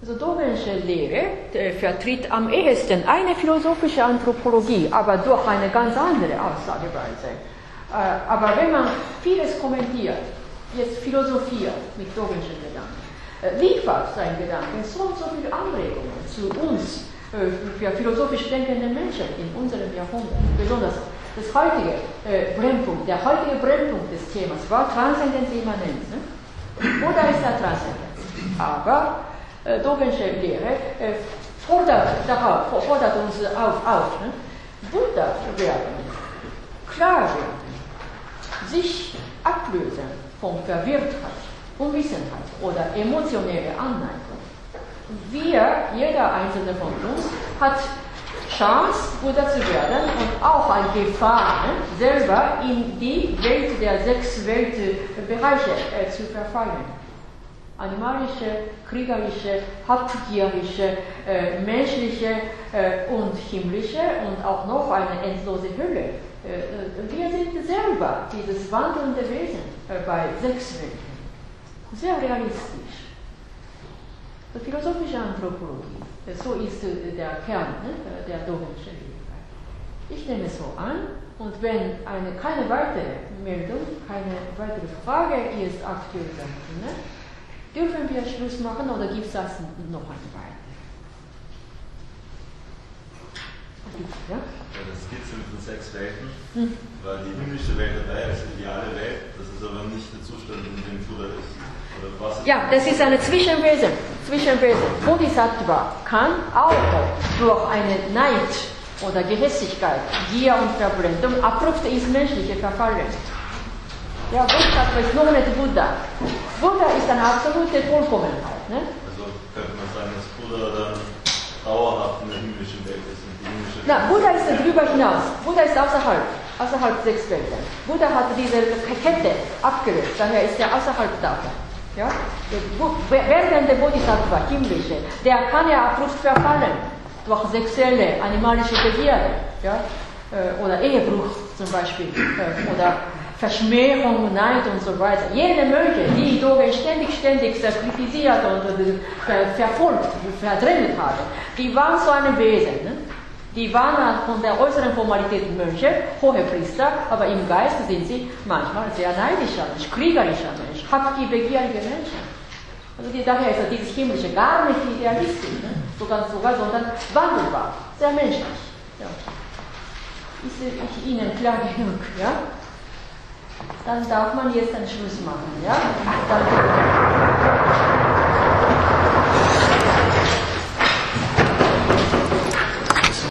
Also Dogensche Lehre vertritt am ehesten eine philosophische Anthropologie, aber durch eine ganz andere Aussageweise. Äh, aber wenn man vieles kommentiert, jetzt philosophiert mit Dogenschen Gedanken, äh, liefert sein Gedanken so und so viele Anregungen zu uns, äh, für philosophisch denkende Menschen in unserem Jahrhundert. Besonders das heutige Brennpunkt, der heutige Brennpunkt des Themas war Transzendenz Immanenz. Ne? Oder ist er Transzendenz? Aber äh, Dogensche Lehre äh, fordert, darauf, fordert uns auf, auf ne? Buddha werden, klar werden, sich ablösen von Verwirrtheit, Unwissenheit oder emotionelle Anneigung. Wir, jeder einzelne von uns, hat Chance, Buddha zu werden und auch eine Gefahr, selber in die Welt der sechs Weltbereiche äh, zu verfallen animalische, kriegerische, habgierige, äh, menschliche äh, und himmlische und auch noch eine endlose Hölle. Äh, äh wir sind selber dieses wandelnde Wesen äh, bei sechs Welten. Sehr realistisch. Die philosophische Anthropologie, äh, so ist der Kern ne, der Dogenschen. Ich nehme es so an, und wenn eine, keine weitere Meldung, keine weitere Frage ist aktuell, ne, Dürfen wir Schluss machen oder gibt es das noch eine Weile? Ja? ja, das Skizze mit den sechs Welten, hm. war die himmlische Welt dabei als ideale Welt, das ist aber nicht der Zustand, in dem Buddha ist. Ja, das ist eine Zwischenwesen. Zwischenwesen. Bodhisattva kann auch durch eine Neid oder Gehässigkeit, Gier und Verblendung abrupt ins Menschliche verfallen. Ja, Bodhisattva ist noch nicht Buddha. Buddha ist eine absolute Vollkommenheit. Ne? Also könnte man sagen, dass Buddha dann dauerhaft in der himmlischen Welt ist. Himmlische Na, Buddha ist darüber hinaus. Buddha ist außerhalb, außerhalb sechs Welten. Buddha hat diese Kette abgelöst, daher ist er außerhalb davon. Ja? Während der Bodhisattva, himmlische, der kann ja abrupt verfallen durch sexuelle, animalische Begierde. Ja? Äh, oder Ehebruch zum Beispiel. Äh, oder Verschmähung, Neid und so weiter. Jede Möge, die Dogen ständig, ständig kritisiert und verfolgt, verdrängt haben, die waren so ein Wesen. Ne? Die waren von der äußeren Formalität Mönche, hohe Priester, aber im Geist sind sie manchmal sehr neidischer Mensch, kriegerischer Mensch, habgierbegierige Menschen. Also die, daher ist dieses Himmlische gar nicht idealistisch, ne? sogar, sogar, sondern wandelbar, sehr menschlich. Ja. Ist ich Ihnen klar *laughs* genug? Ja? dann darf man jetzt einen Schluss machen. Ja? Danke.